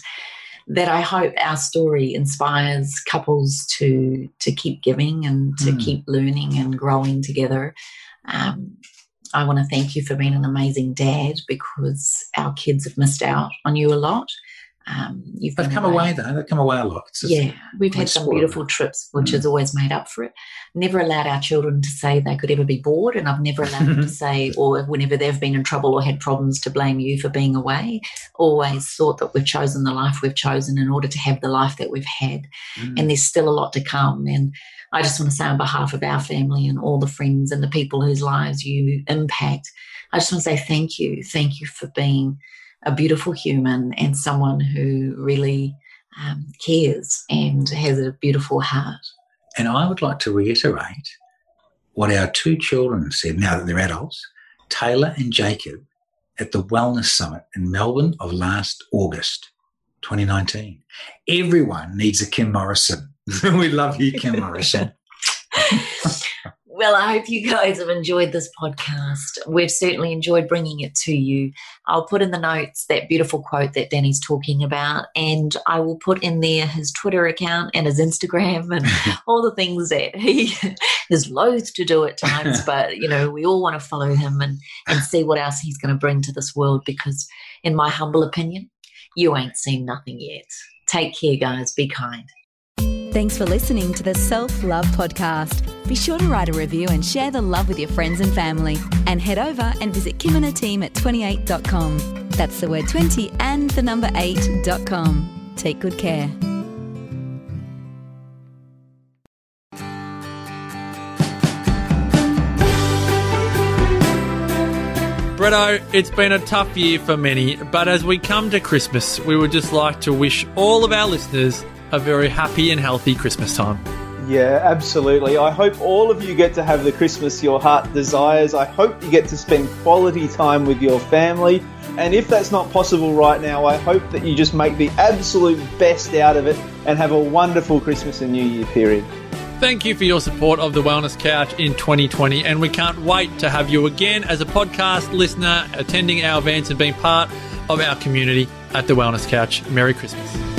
that I hope our story inspires couples to to keep giving and to mm. keep learning and growing together. Um, I want to thank you for being an amazing dad because our kids have missed out on you a lot. Um, you've They've come away. away. though. They've come away a lot. yeah, we've had some beautiful trips, which mm. has always made up for it. Never allowed our children to say they could ever be bored, and I've never allowed them to say, or whenever they've been in trouble or had problems, to blame you for being away. Always thought that we've chosen the life we've chosen in order to have the life that we've had, mm. and there's still a lot to come. And I just want to say on behalf of our family and all the friends and the people whose lives you impact, I just want to say thank you, thank you for being a beautiful human and someone who really um, cares and has a beautiful heart. And I would like to reiterate what our two children said now that they're adults Taylor and Jacob at the Wellness Summit in Melbourne of last August 2019. Everyone needs a Kim Morrison. we love you, Kim Morrison. Well, I hope you guys have enjoyed this podcast. We've certainly enjoyed bringing it to you. I'll put in the notes that beautiful quote that Danny's talking about, and I will put in there his Twitter account and his Instagram and all the things that he is loath to do at times. but, you know, we all want to follow him and, and see what else he's going to bring to this world because, in my humble opinion, you ain't seen nothing yet. Take care, guys. Be kind. Thanks for listening to the Self Love Podcast. Be sure to write a review and share the love with your friends and family. And head over and visit Kim and her team at 28.com. That's the word 20 and the number 8.com. Take good care. Bretto, it's been a tough year for many, but as we come to Christmas, we would just like to wish all of our listeners a very happy and healthy Christmas time. Yeah, absolutely. I hope all of you get to have the Christmas your heart desires. I hope you get to spend quality time with your family. And if that's not possible right now, I hope that you just make the absolute best out of it and have a wonderful Christmas and New Year period. Thank you for your support of the Wellness Couch in 2020, and we can't wait to have you again as a podcast listener, attending our events, and being part of our community at the Wellness Couch. Merry Christmas.